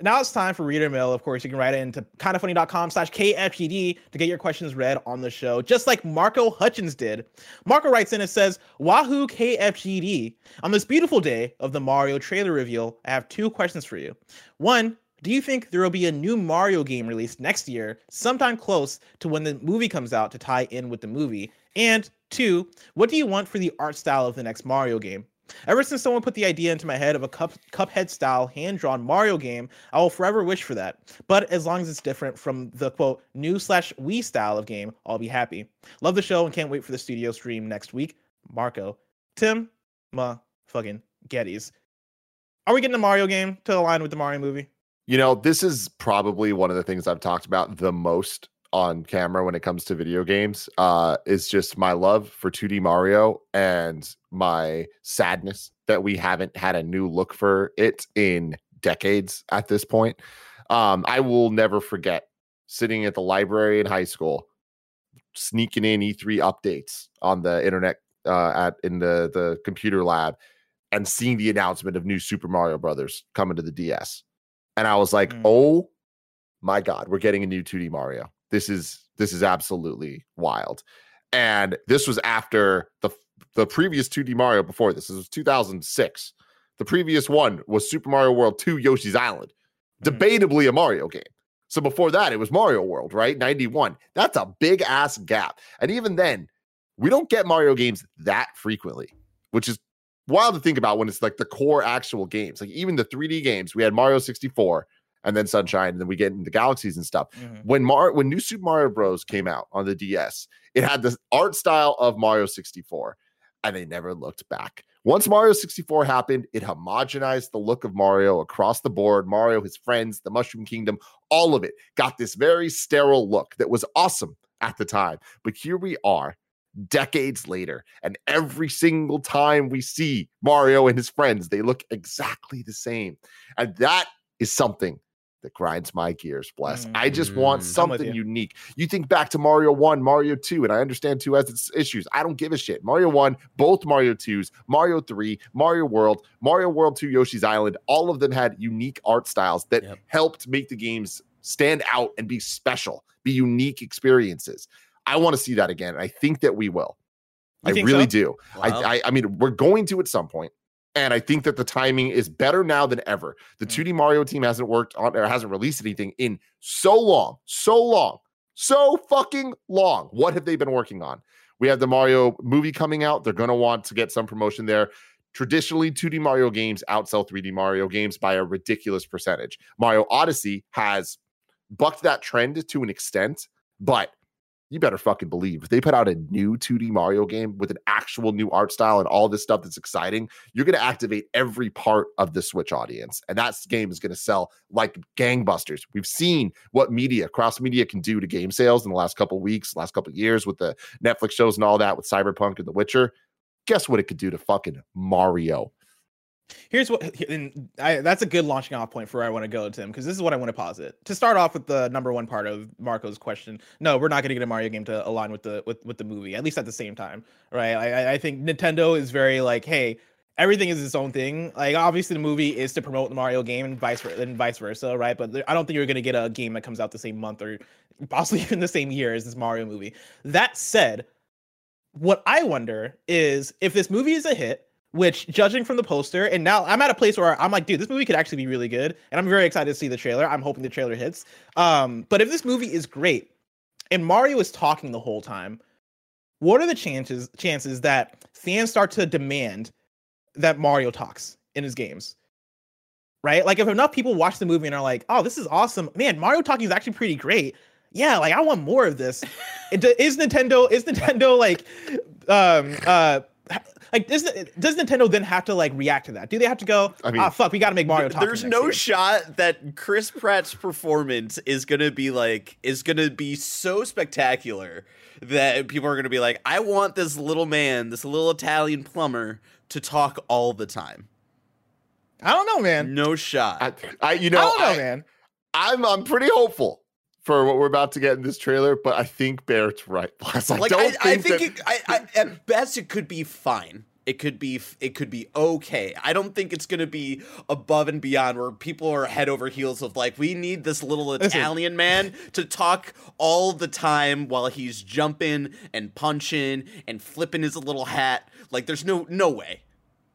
now it's time for reader mail. Of course, you can write it into kindafunny.com slash KFGD to get your questions read on the show, just like Marco Hutchins did. Marco writes in and says, Wahoo KFGD. On this beautiful day of the Mario trailer reveal, I have two questions for you. One, do you think there will be a new Mario game released next year, sometime close to when the movie comes out to tie in with the movie? And two, what do you want for the art style of the next Mario game? Ever since someone put the idea into my head of a cup cuphead style hand drawn Mario game, I will forever wish for that. But as long as it's different from the quote new slash Wii style of game, I'll be happy. Love the show and can't wait for the studio stream next week. Marco. Tim, ma fucking Gettys. Are we getting a Mario game to align with the Mario movie? You know, this is probably one of the things I've talked about the most on camera when it comes to video games uh, is just my love for 2D Mario and my sadness that we haven't had a new look for it in decades at this point. Um, I will never forget sitting at the library in high school, sneaking in E3 updates on the internet uh, at in the the computer lab, and seeing the announcement of new Super Mario Brothers coming to the DS, and I was like, mm. "Oh my god, we're getting a new 2D Mario." this is this is absolutely wild. And this was after the the previous 2D Mario before this. This was 2006. The previous one was Super Mario World 2 Yoshi's Island. Mm. Debatably a Mario game. So before that, it was Mario World, right? 91. That's a big ass gap. And even then, we don't get Mario games that frequently, which is wild to think about when it's like the core actual games. Like even the 3D games, we had Mario 64, and then Sunshine, and then we get into galaxies and stuff. Mm-hmm. When Mar when New Super Mario Bros. came out on the DS, it had the art style of Mario 64, and they never looked back. Once Mario 64 happened, it homogenized the look of Mario across the board. Mario, his friends, the Mushroom Kingdom, all of it got this very sterile look that was awesome at the time. But here we are decades later. And every single time we see Mario and his friends, they look exactly the same. And that is something that grinds my gears, bless. Mm-hmm. I just want mm, something you. unique. You think back to Mario 1, Mario 2, and I understand 2 has its issues. I don't give a shit. Mario 1, both Mario 2s, Mario 3, Mario World, Mario World 2, Yoshi's Island, all of them had unique art styles that yep. helped make the games stand out and be special, be unique experiences. I want to see that again. I think that we will. You I really so? do. Wow. I, I I mean, we're going to at some point. And I think that the timing is better now than ever. The 2D mm. Mario team hasn't worked on or hasn't released anything in so long, so long, so fucking long. What have they been working on? We have the Mario movie coming out. They're going to want to get some promotion there. Traditionally, 2D Mario games outsell 3D Mario games by a ridiculous percentage. Mario Odyssey has bucked that trend to an extent, but you better fucking believe if they put out a new 2D Mario game with an actual new art style and all this stuff that's exciting, you're going to activate every part of the Switch audience. And that game is going to sell like gangbusters. We've seen what media, cross media can do to game sales in the last couple weeks, last couple years with the Netflix shows and all that with Cyberpunk and The Witcher. Guess what it could do to fucking Mario? Here's what, and I, that's a good launching off point for where I want to go, Tim, because this is what I want to posit. To start off with the number one part of Marco's question, no, we're not going to get a Mario game to align with the with, with the movie, at least at the same time, right? I, I think Nintendo is very like, hey, everything is its own thing. Like obviously the movie is to promote the Mario game and vice and vice versa, right? But I don't think you're going to get a game that comes out the same month or possibly even the same year as this Mario movie. That said, what I wonder is if this movie is a hit which judging from the poster and now i'm at a place where i'm like dude this movie could actually be really good and i'm very excited to see the trailer. I'm hoping the trailer hits. Um but if this movie is great and mario is talking the whole time what are the chances chances that fans start to demand that mario talks in his games? Right? Like if enough people watch the movie and are like oh this is awesome. Man mario talking is actually pretty great. Yeah like i want more of this. Is nintendo is nintendo like um uh like does does Nintendo then have to like react to that? Do they have to go? I mean, ah, fuck, we got to make Mario. Talk there's no shot that Chris Pratt's performance is gonna be like is gonna be so spectacular that people are gonna be like, I want this little man, this little Italian plumber, to talk all the time. I don't know, man. No shot. I, I you know, I don't know, I, man. I'm I'm pretty hopeful for what we're about to get in this trailer, but I think Barrett's right. Plus, I like, don't I, think, I think that... it, I, I, at best it could be fine. It could be it could be okay. I don't think it's going to be above and beyond where people are head over heels of like we need this little Italian man to talk all the time while he's jumping and punching and flipping his little hat. Like there's no no way.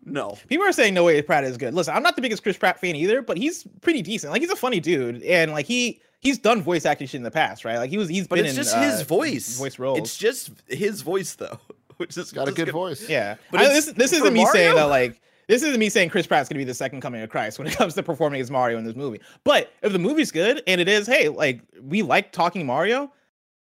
No. People are saying no way Pratt is good. Listen, I'm not the biggest Chris Pratt fan either, but he's pretty decent. Like he's a funny dude and like he he's done voice acting shit in the past, right? Like he was he's but been it's in, just uh, his voice. Voice roles. It's just his voice though. Which is got a good voice. Yeah. But I, this this isn't me Mario? saying that like this isn't me saying Chris Pratt's gonna be the second coming of Christ when it comes to performing as Mario in this movie. But if the movie's good and it is, hey, like we like talking Mario,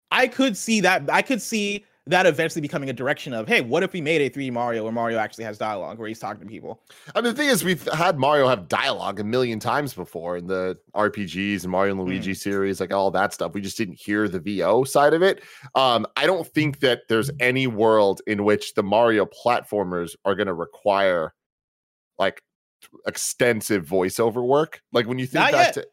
I could see that I could see that eventually becoming a direction of, hey, what if we made a 3D Mario where Mario actually has dialogue, where he's talking to people? I mean, the thing is, we've had Mario have dialogue a million times before in the RPGs and Mario and Luigi mm. series, like all that stuff. We just didn't hear the VO side of it. Um, I don't think that there's any world in which the Mario platformers are going to require like extensive voiceover work. Like when you think Not back yet. to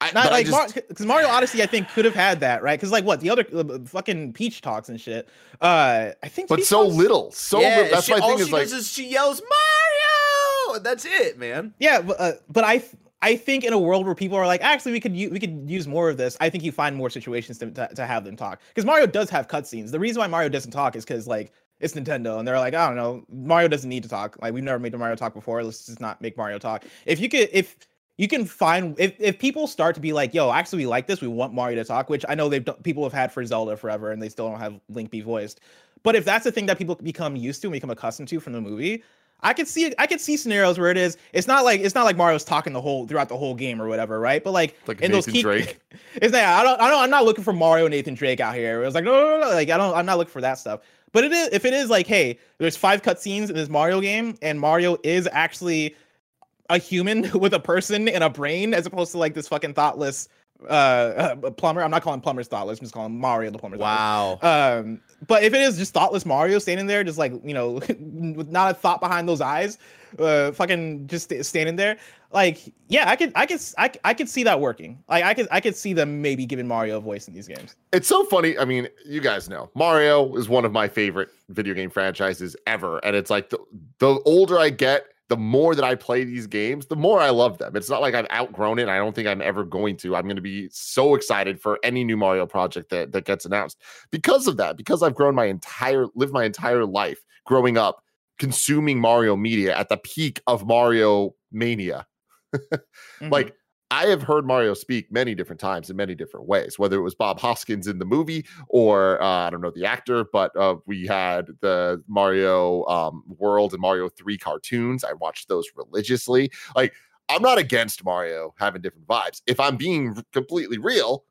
I, Not like because Mar- Mario Odyssey, I think could have had that right. Because like what the other uh, fucking Peach talks and shit. Uh, I think, but Peach so talks? little, so yeah, little. That's she, my thing. All is she like, does is she yells Mario, that's it, man. Yeah, but, uh, but I I think in a world where people are like, actually, we could u- we could use more of this. I think you find more situations to to, to have them talk. Because Mario does have cutscenes. The reason why Mario doesn't talk is because like it's Nintendo, and they're like, I don't know, Mario doesn't need to talk. Like we've never made Mario talk before. Let's just not make Mario talk. If you could, if you can find if, if people start to be like, yo, actually we like this, we want Mario to talk, which I know they've people have had for Zelda forever, and they still don't have Link be voiced. But if that's the thing that people become used to and become accustomed to from the movie, I could see I could see scenarios where it is. It's not like it's not like Mario's talking the whole throughout the whole game or whatever, right? But like, like in Nathan those key, Drake. It's that I don't I don't I'm not looking for Mario and Nathan Drake out here. It was like no, no, no, no, like I don't I'm not looking for that stuff. But it is if it is like, hey, there's five cutscenes in this Mario game, and Mario is actually a human with a person and a brain as opposed to like this fucking thoughtless uh, uh plumber. I'm not calling plumbers thoughtless. I'm just calling Mario the plumber. Wow. Um, but if it is just thoughtless Mario standing there, just like you know, with not a thought behind those eyes, uh, fucking just standing there, like yeah, I could, I could, I, I could see that working. Like I could, I could see them maybe giving Mario a voice in these games. It's so funny. I mean, you guys know Mario is one of my favorite video game franchises ever, and it's like the the older I get the more that I play these games, the more I love them. It's not like I've outgrown it. I don't think I'm ever going to. I'm going to be so excited for any new Mario project that, that gets announced because of that, because I've grown my entire, lived my entire life growing up consuming Mario media at the peak of Mario mania. mm-hmm. Like I have heard Mario speak many different times in many different ways, whether it was Bob Hoskins in the movie or uh, I don't know the actor, but uh, we had the Mario um, World and Mario 3 cartoons. I watched those religiously. Like, I'm not against Mario having different vibes. If I'm being completely real,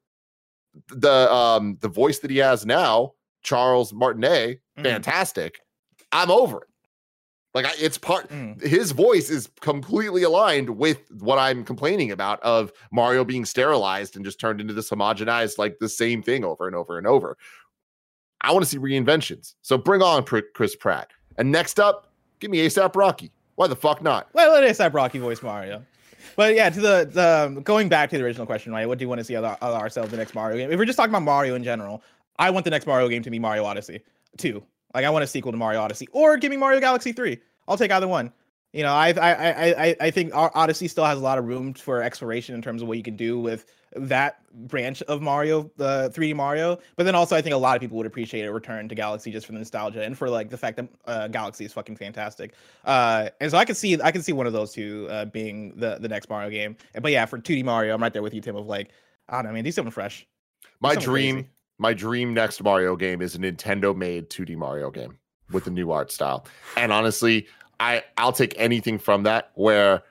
the um, the voice that he has now, Charles Martinet, mm-hmm. fantastic. I'm over it. Like it's part mm. his voice is completely aligned with what I'm complaining about of Mario being sterilized and just turned into this homogenized like the same thing over and over and over. I want to see reinventions. So bring on Chris Pratt. And next up, give me ASAP Rocky. Why the fuck not? Well, let ASAP Rocky voice Mario. But yeah, to the, the um, going back to the original question, right? What do you want to see of, of ourselves the next Mario game? If we're just talking about Mario in general, I want the next Mario game to be Mario Odyssey 2. Like I want a sequel to Mario Odyssey, or give me Mario Galaxy Three. I'll take either one. You know, I I I I think Odyssey still has a lot of room for exploration in terms of what you can do with that branch of Mario, the 3D Mario. But then also, I think a lot of people would appreciate a return to Galaxy just for the nostalgia and for like the fact that uh, Galaxy is fucking fantastic. Uh, and so I could see I could see one of those two uh, being the the next Mario game. But yeah, for 2D Mario, I'm right there with you, Tim. Of like, I don't know, man, do something fresh. My dream, crazy. My dream next Mario game is a Nintendo made 2D Mario game with a new art style. And honestly, I I'll take anything from that. Where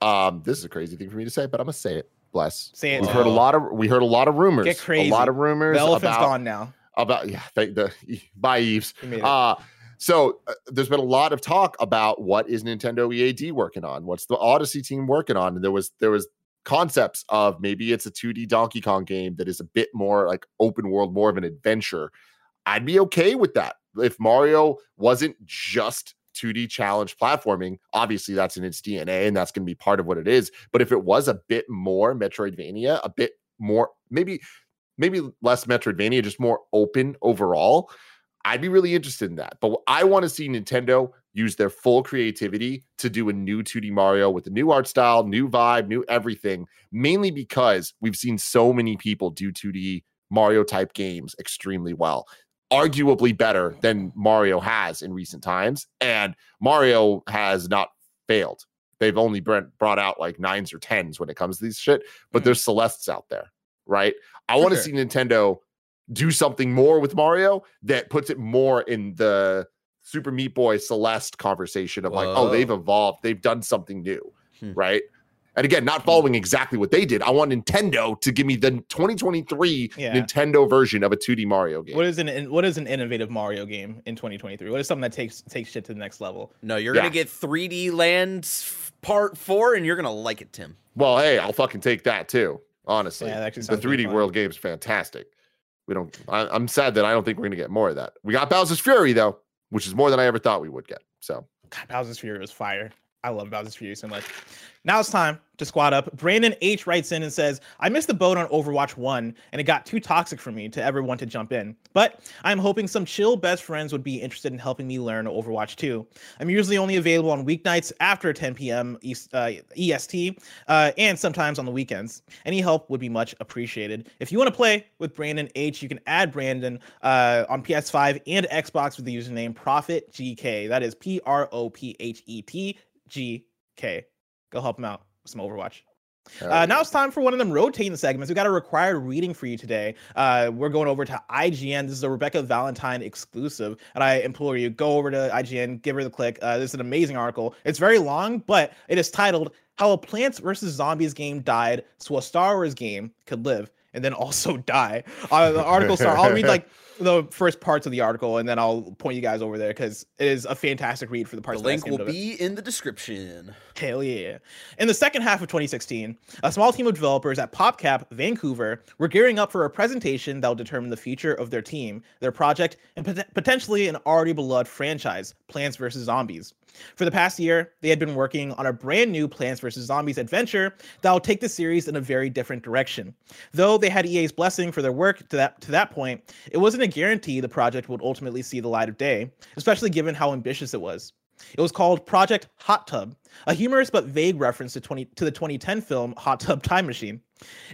um, this is a crazy thing for me to say, but I'm gonna say it. Bless. Say it. We've heard a lot of we heard a lot of rumors. Get crazy. A lot of rumors. The elephant's about, gone now. About yeah, the, the by Yves. Uh So uh, there's been a lot of talk about what is Nintendo EAD working on? What's the Odyssey team working on? And there was there was concepts of maybe it's a 2D Donkey Kong game that is a bit more like open world, more of an adventure. I'd be okay with that. If Mario wasn't just 2D challenge platforming, obviously that's in its DNA and that's going to be part of what it is. But if it was a bit more Metroidvania, a bit more maybe maybe less Metroidvania, just more open overall, I'd be really interested in that. But I want to see Nintendo use their full creativity to do a new 2D Mario with a new art style, new vibe, new everything, mainly because we've seen so many people do 2D Mario type games extremely well. Arguably better than Mario has in recent times. And Mario has not failed. They've only brought out like nines or tens when it comes to these shit, but mm-hmm. there's Celestes out there, right? I want to see Nintendo do something more with Mario that puts it more in the Super Meat Boy Celeste conversation of Whoa. like, oh, they've evolved, they've done something new, hmm. right? And again, not hmm. following exactly what they did. I want Nintendo to give me the 2023 yeah. Nintendo version of a 2D Mario game. What is an what is an innovative Mario game in 2023? What is something that takes takes shit to the next level? No, you're yeah. gonna get 3D Lands Part Four, and you're gonna like it, Tim. Well, hey, I'll fucking take that too. Honestly, yeah, the 3D World game is fantastic. We don't. I, I'm sad that I don't think we're gonna get more of that. We got Bowser's Fury though which is more than I ever thought we would get. So God, Bowser's Fury was fire. I love Bowser's Fury so much. Now it's time to squad up. Brandon H writes in and says, I missed the boat on Overwatch 1 and it got too toxic for me to ever want to jump in. But I'm hoping some chill best friends would be interested in helping me learn Overwatch 2. I'm usually only available on weeknights after 10 p.m. East, uh, EST uh, and sometimes on the weekends. Any help would be much appreciated. If you want to play with Brandon H, you can add Brandon uh, on PS5 and Xbox with the username ProphetGK. That is P R O P H E T G K. Go help him out with some Overwatch. Uh, now it's time for one of them rotating segments. We got a required reading for you today. Uh, we're going over to IGN. This is a Rebecca Valentine exclusive, and I implore you go over to IGN, give her the click. Uh, this is an amazing article. It's very long, but it is titled "How a Plants vs Zombies game died so a Star Wars game could live and then also die." Uh, the article start. I'll read like the first parts of the article, and then I'll point you guys over there because it is a fantastic read for the parts. The link will be in the description. Hell yeah! In the second half of 2016, a small team of developers at PopCap Vancouver were gearing up for a presentation that will determine the future of their team, their project, and pot- potentially an already beloved franchise, Plants vs Zombies. For the past year, they had been working on a brand new Plants vs. Zombies adventure that will take the series in a very different direction. Though they had EA's blessing for their work to that to that point, it wasn't a guarantee the project would ultimately see the light of day, especially given how ambitious it was. It was called Project Hot Tub, a humorous but vague reference to 20 to the 2010 film Hot Tub Time Machine.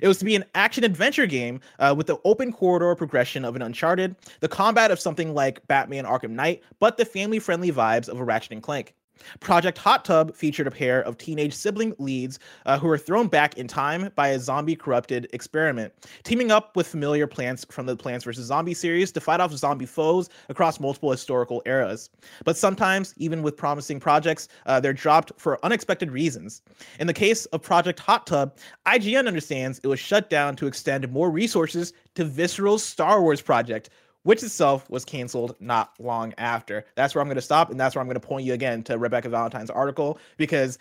It was to be an action adventure game uh, with the open corridor progression of an Uncharted, the combat of something like Batman Arkham Knight, but the family friendly vibes of a Ratchet and Clank. Project Hot Tub featured a pair of teenage sibling leads uh, who were thrown back in time by a zombie corrupted experiment, teaming up with familiar plants from the Plants vs. Zombie series to fight off zombie foes across multiple historical eras. But sometimes, even with promising projects, uh, they're dropped for unexpected reasons. In the case of Project Hot Tub, IGN understands it was shut down to extend more resources to Visceral's Star Wars project, which itself was canceled not long after. That's where I'm going to stop, and that's where I'm going to point you again to Rebecca Valentine's article because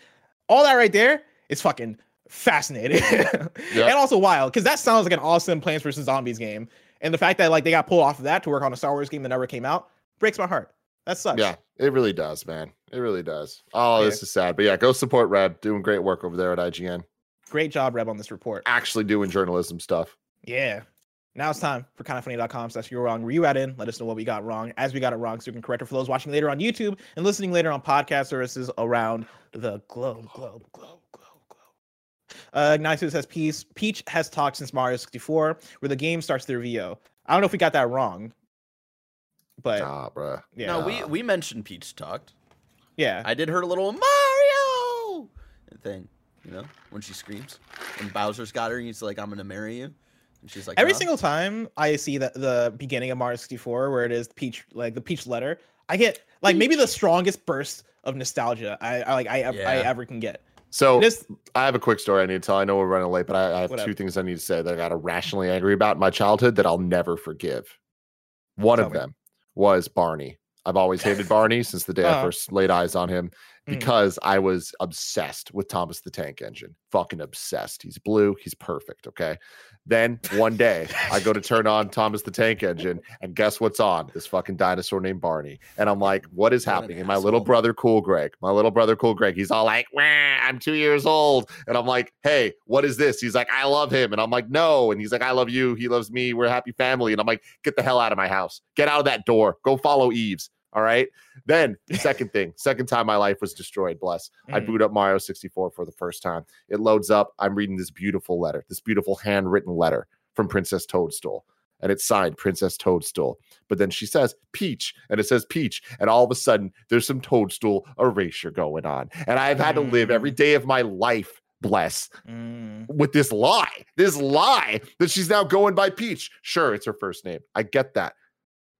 all that right there is fucking fascinating yep. and also wild because that sounds like an awesome Plants vs Zombies game, and the fact that like they got pulled off of that to work on a Star Wars game that never came out breaks my heart. That sucks. Yeah, it really does, man. It really does. Oh, yeah. this is sad, but yeah, go support Reb. Doing great work over there at IGN. Great job, Reb, on this report. Actually doing journalism stuff. Yeah, now it's time for kindoffunny.com slash you're wrong. Where you at in? Let us know what we got wrong as we got it wrong so we can correct it for those watching later on YouTube and listening later on podcast services around the globe, globe, globe, globe, globe. Uh, Ignatius says Peace. Peach has talked since Mario 64, where the game starts their reveal. I don't know if we got that wrong. But nah, bruh. Yeah. No, we we mentioned Peach talked. Yeah. I did her a little Mario thing, you know, when she screams. When Bowser's got her and he's like, I'm gonna marry you. And she's like, every single time I see the the beginning of Mario 64 where it is Peach like the Peach letter, I get like maybe the strongest burst of nostalgia I, I like I, yeah. I ever can get. So this, I have a quick story I need to tell. I know we're running late, but I, I have whatever. two things I need to say that I got irrationally angry about in my childhood that I'll never forgive. One tell of me. them was Barney. I've always hated Barney since the day I Oh. first laid eyes on him Mm. because I was obsessed with Thomas the Tank Engine. Fucking obsessed. He's blue. He's perfect. Okay. Then one day I go to turn on Thomas the Tank Engine, and guess what's on? This fucking dinosaur named Barney. And I'm like, what is What an happening? And my little brother, Cool Greg, my little brother, Cool Greg, he's all like, I'm two years old. And I'm like, hey, what is this? He's like, I love him. And I'm like, no. And he's like, I love you. He loves me. We're a happy family. And I'm like, get the hell out of my house. Get out of that door. Go follow Yves. All right. Then, second thing, second time my life was destroyed, bless. I Mm. boot up Mario 64 for the first time. It loads up. I'm reading this beautiful letter, this beautiful handwritten letter from Princess Toadstool. And it's signed Princess Toadstool. But then she says Peach, and it says Peach. And all of a sudden, there's some Toadstool erasure going on. And I've had to live every Mm. of my life, bless, Mm. with this lie, this lie that she's now going by Peach. Sure, it's her first name. I get that.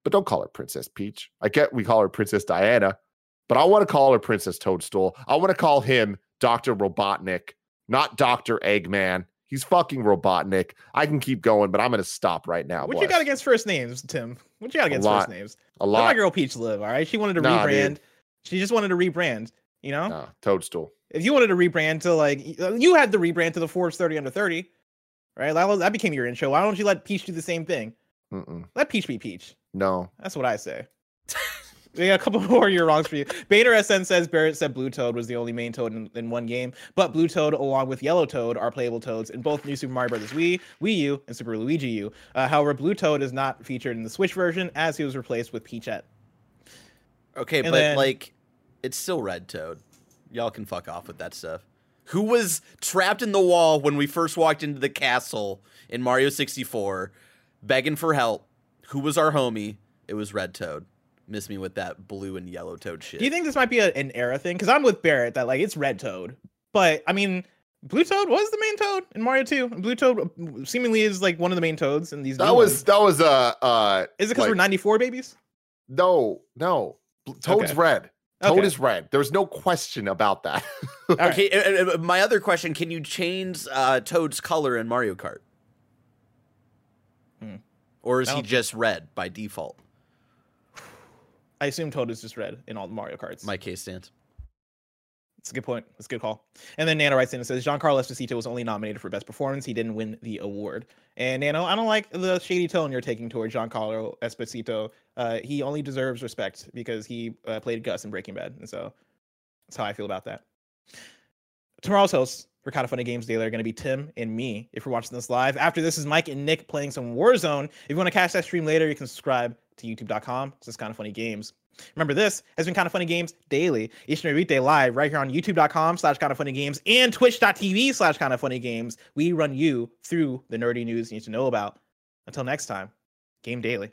But don't call her Princess Peach. I get we call her Princess Diana, but I want to call her Princess Toadstool. I want to call him Dr. Robotnik, not Dr. Eggman. He's fucking Robotnik. I can keep going, but I'm going to stop right now. What you got against first names, Tim? What you got against first names? A Let my girl Peach live. All right, she wanted to Nah, rebrand. dude. She just wanted to rebrand. You know, Nah, Toadstool. if you wanted to rebrand to like uh, you had the rebrand to the Forbes 30 under 30, right? That, was, that became your intro. Why don't you let Peach do the same thing? Mm-mm. Let Peach be Peach. No. That's what I say. we got a couple more of your wrongs for you. Bader SN says Barrett said Blue Toad was the only main Toad in, in one game, but Blue Toad along with Yellow Toad are playable Toads in both New Super Mario Bros. Wii, Wii U, and Super Luigi U. Uh, however, Blue Toad is not featured in the Switch version as he was replaced with Peachette. Okay, And but then- like, it's still Red Toad. Y'all can fuck off with that stuff. Who was trapped in the wall when we first walked into the castle in Mario 64, begging for help? Who was our homie? It was Red Toad. Miss me with that blue and yellow Toad shit. Do you think this might be a, an era thing? Because I'm with Barrett that like it's Red Toad, but I mean. Blue Toad was the main Toad in Mario 2. and Blue Toad uh, seemingly is like one of the main Toads in these. That new was ones. that was uh uh Is it because we're 94 babies? no, no. Toad's Okay. red. Toad Okay. is red. There's no question about that. All right. Okay, uh, uh, my other question: Can you change uh, Toad's color in Mario Kart. Or is he just red by default? I assume Toad is just red in all the Mario Karts. My case stands. It's a good point. It's a good call. And then Nano writes in and says Giancarlo Esposito was only nominated for best performance. He didn't win the award. And Nano, I don't like the shady tone you're taking towards Giancarlo Esposito. Uh, he only deserves respect because he uh, played Gus in Breaking Bad, and so that's how I feel about that. Tomorrow's hosts for Kind of Funny Games Daily are going to be Tim and me. If you're watching this live, after this is Mike and Nick playing some Warzone. If you want to catch that stream later, you can subscribe to YouTube.com. Is Kind of Funny Games. Remember, this has been Kind of Funny Games daily, each and every weekday live right here on youtube.com slash kind of funny games and twitch.tv slash kind of funny games. We run you through the nerdy news you need to know about. Until next time, game daily.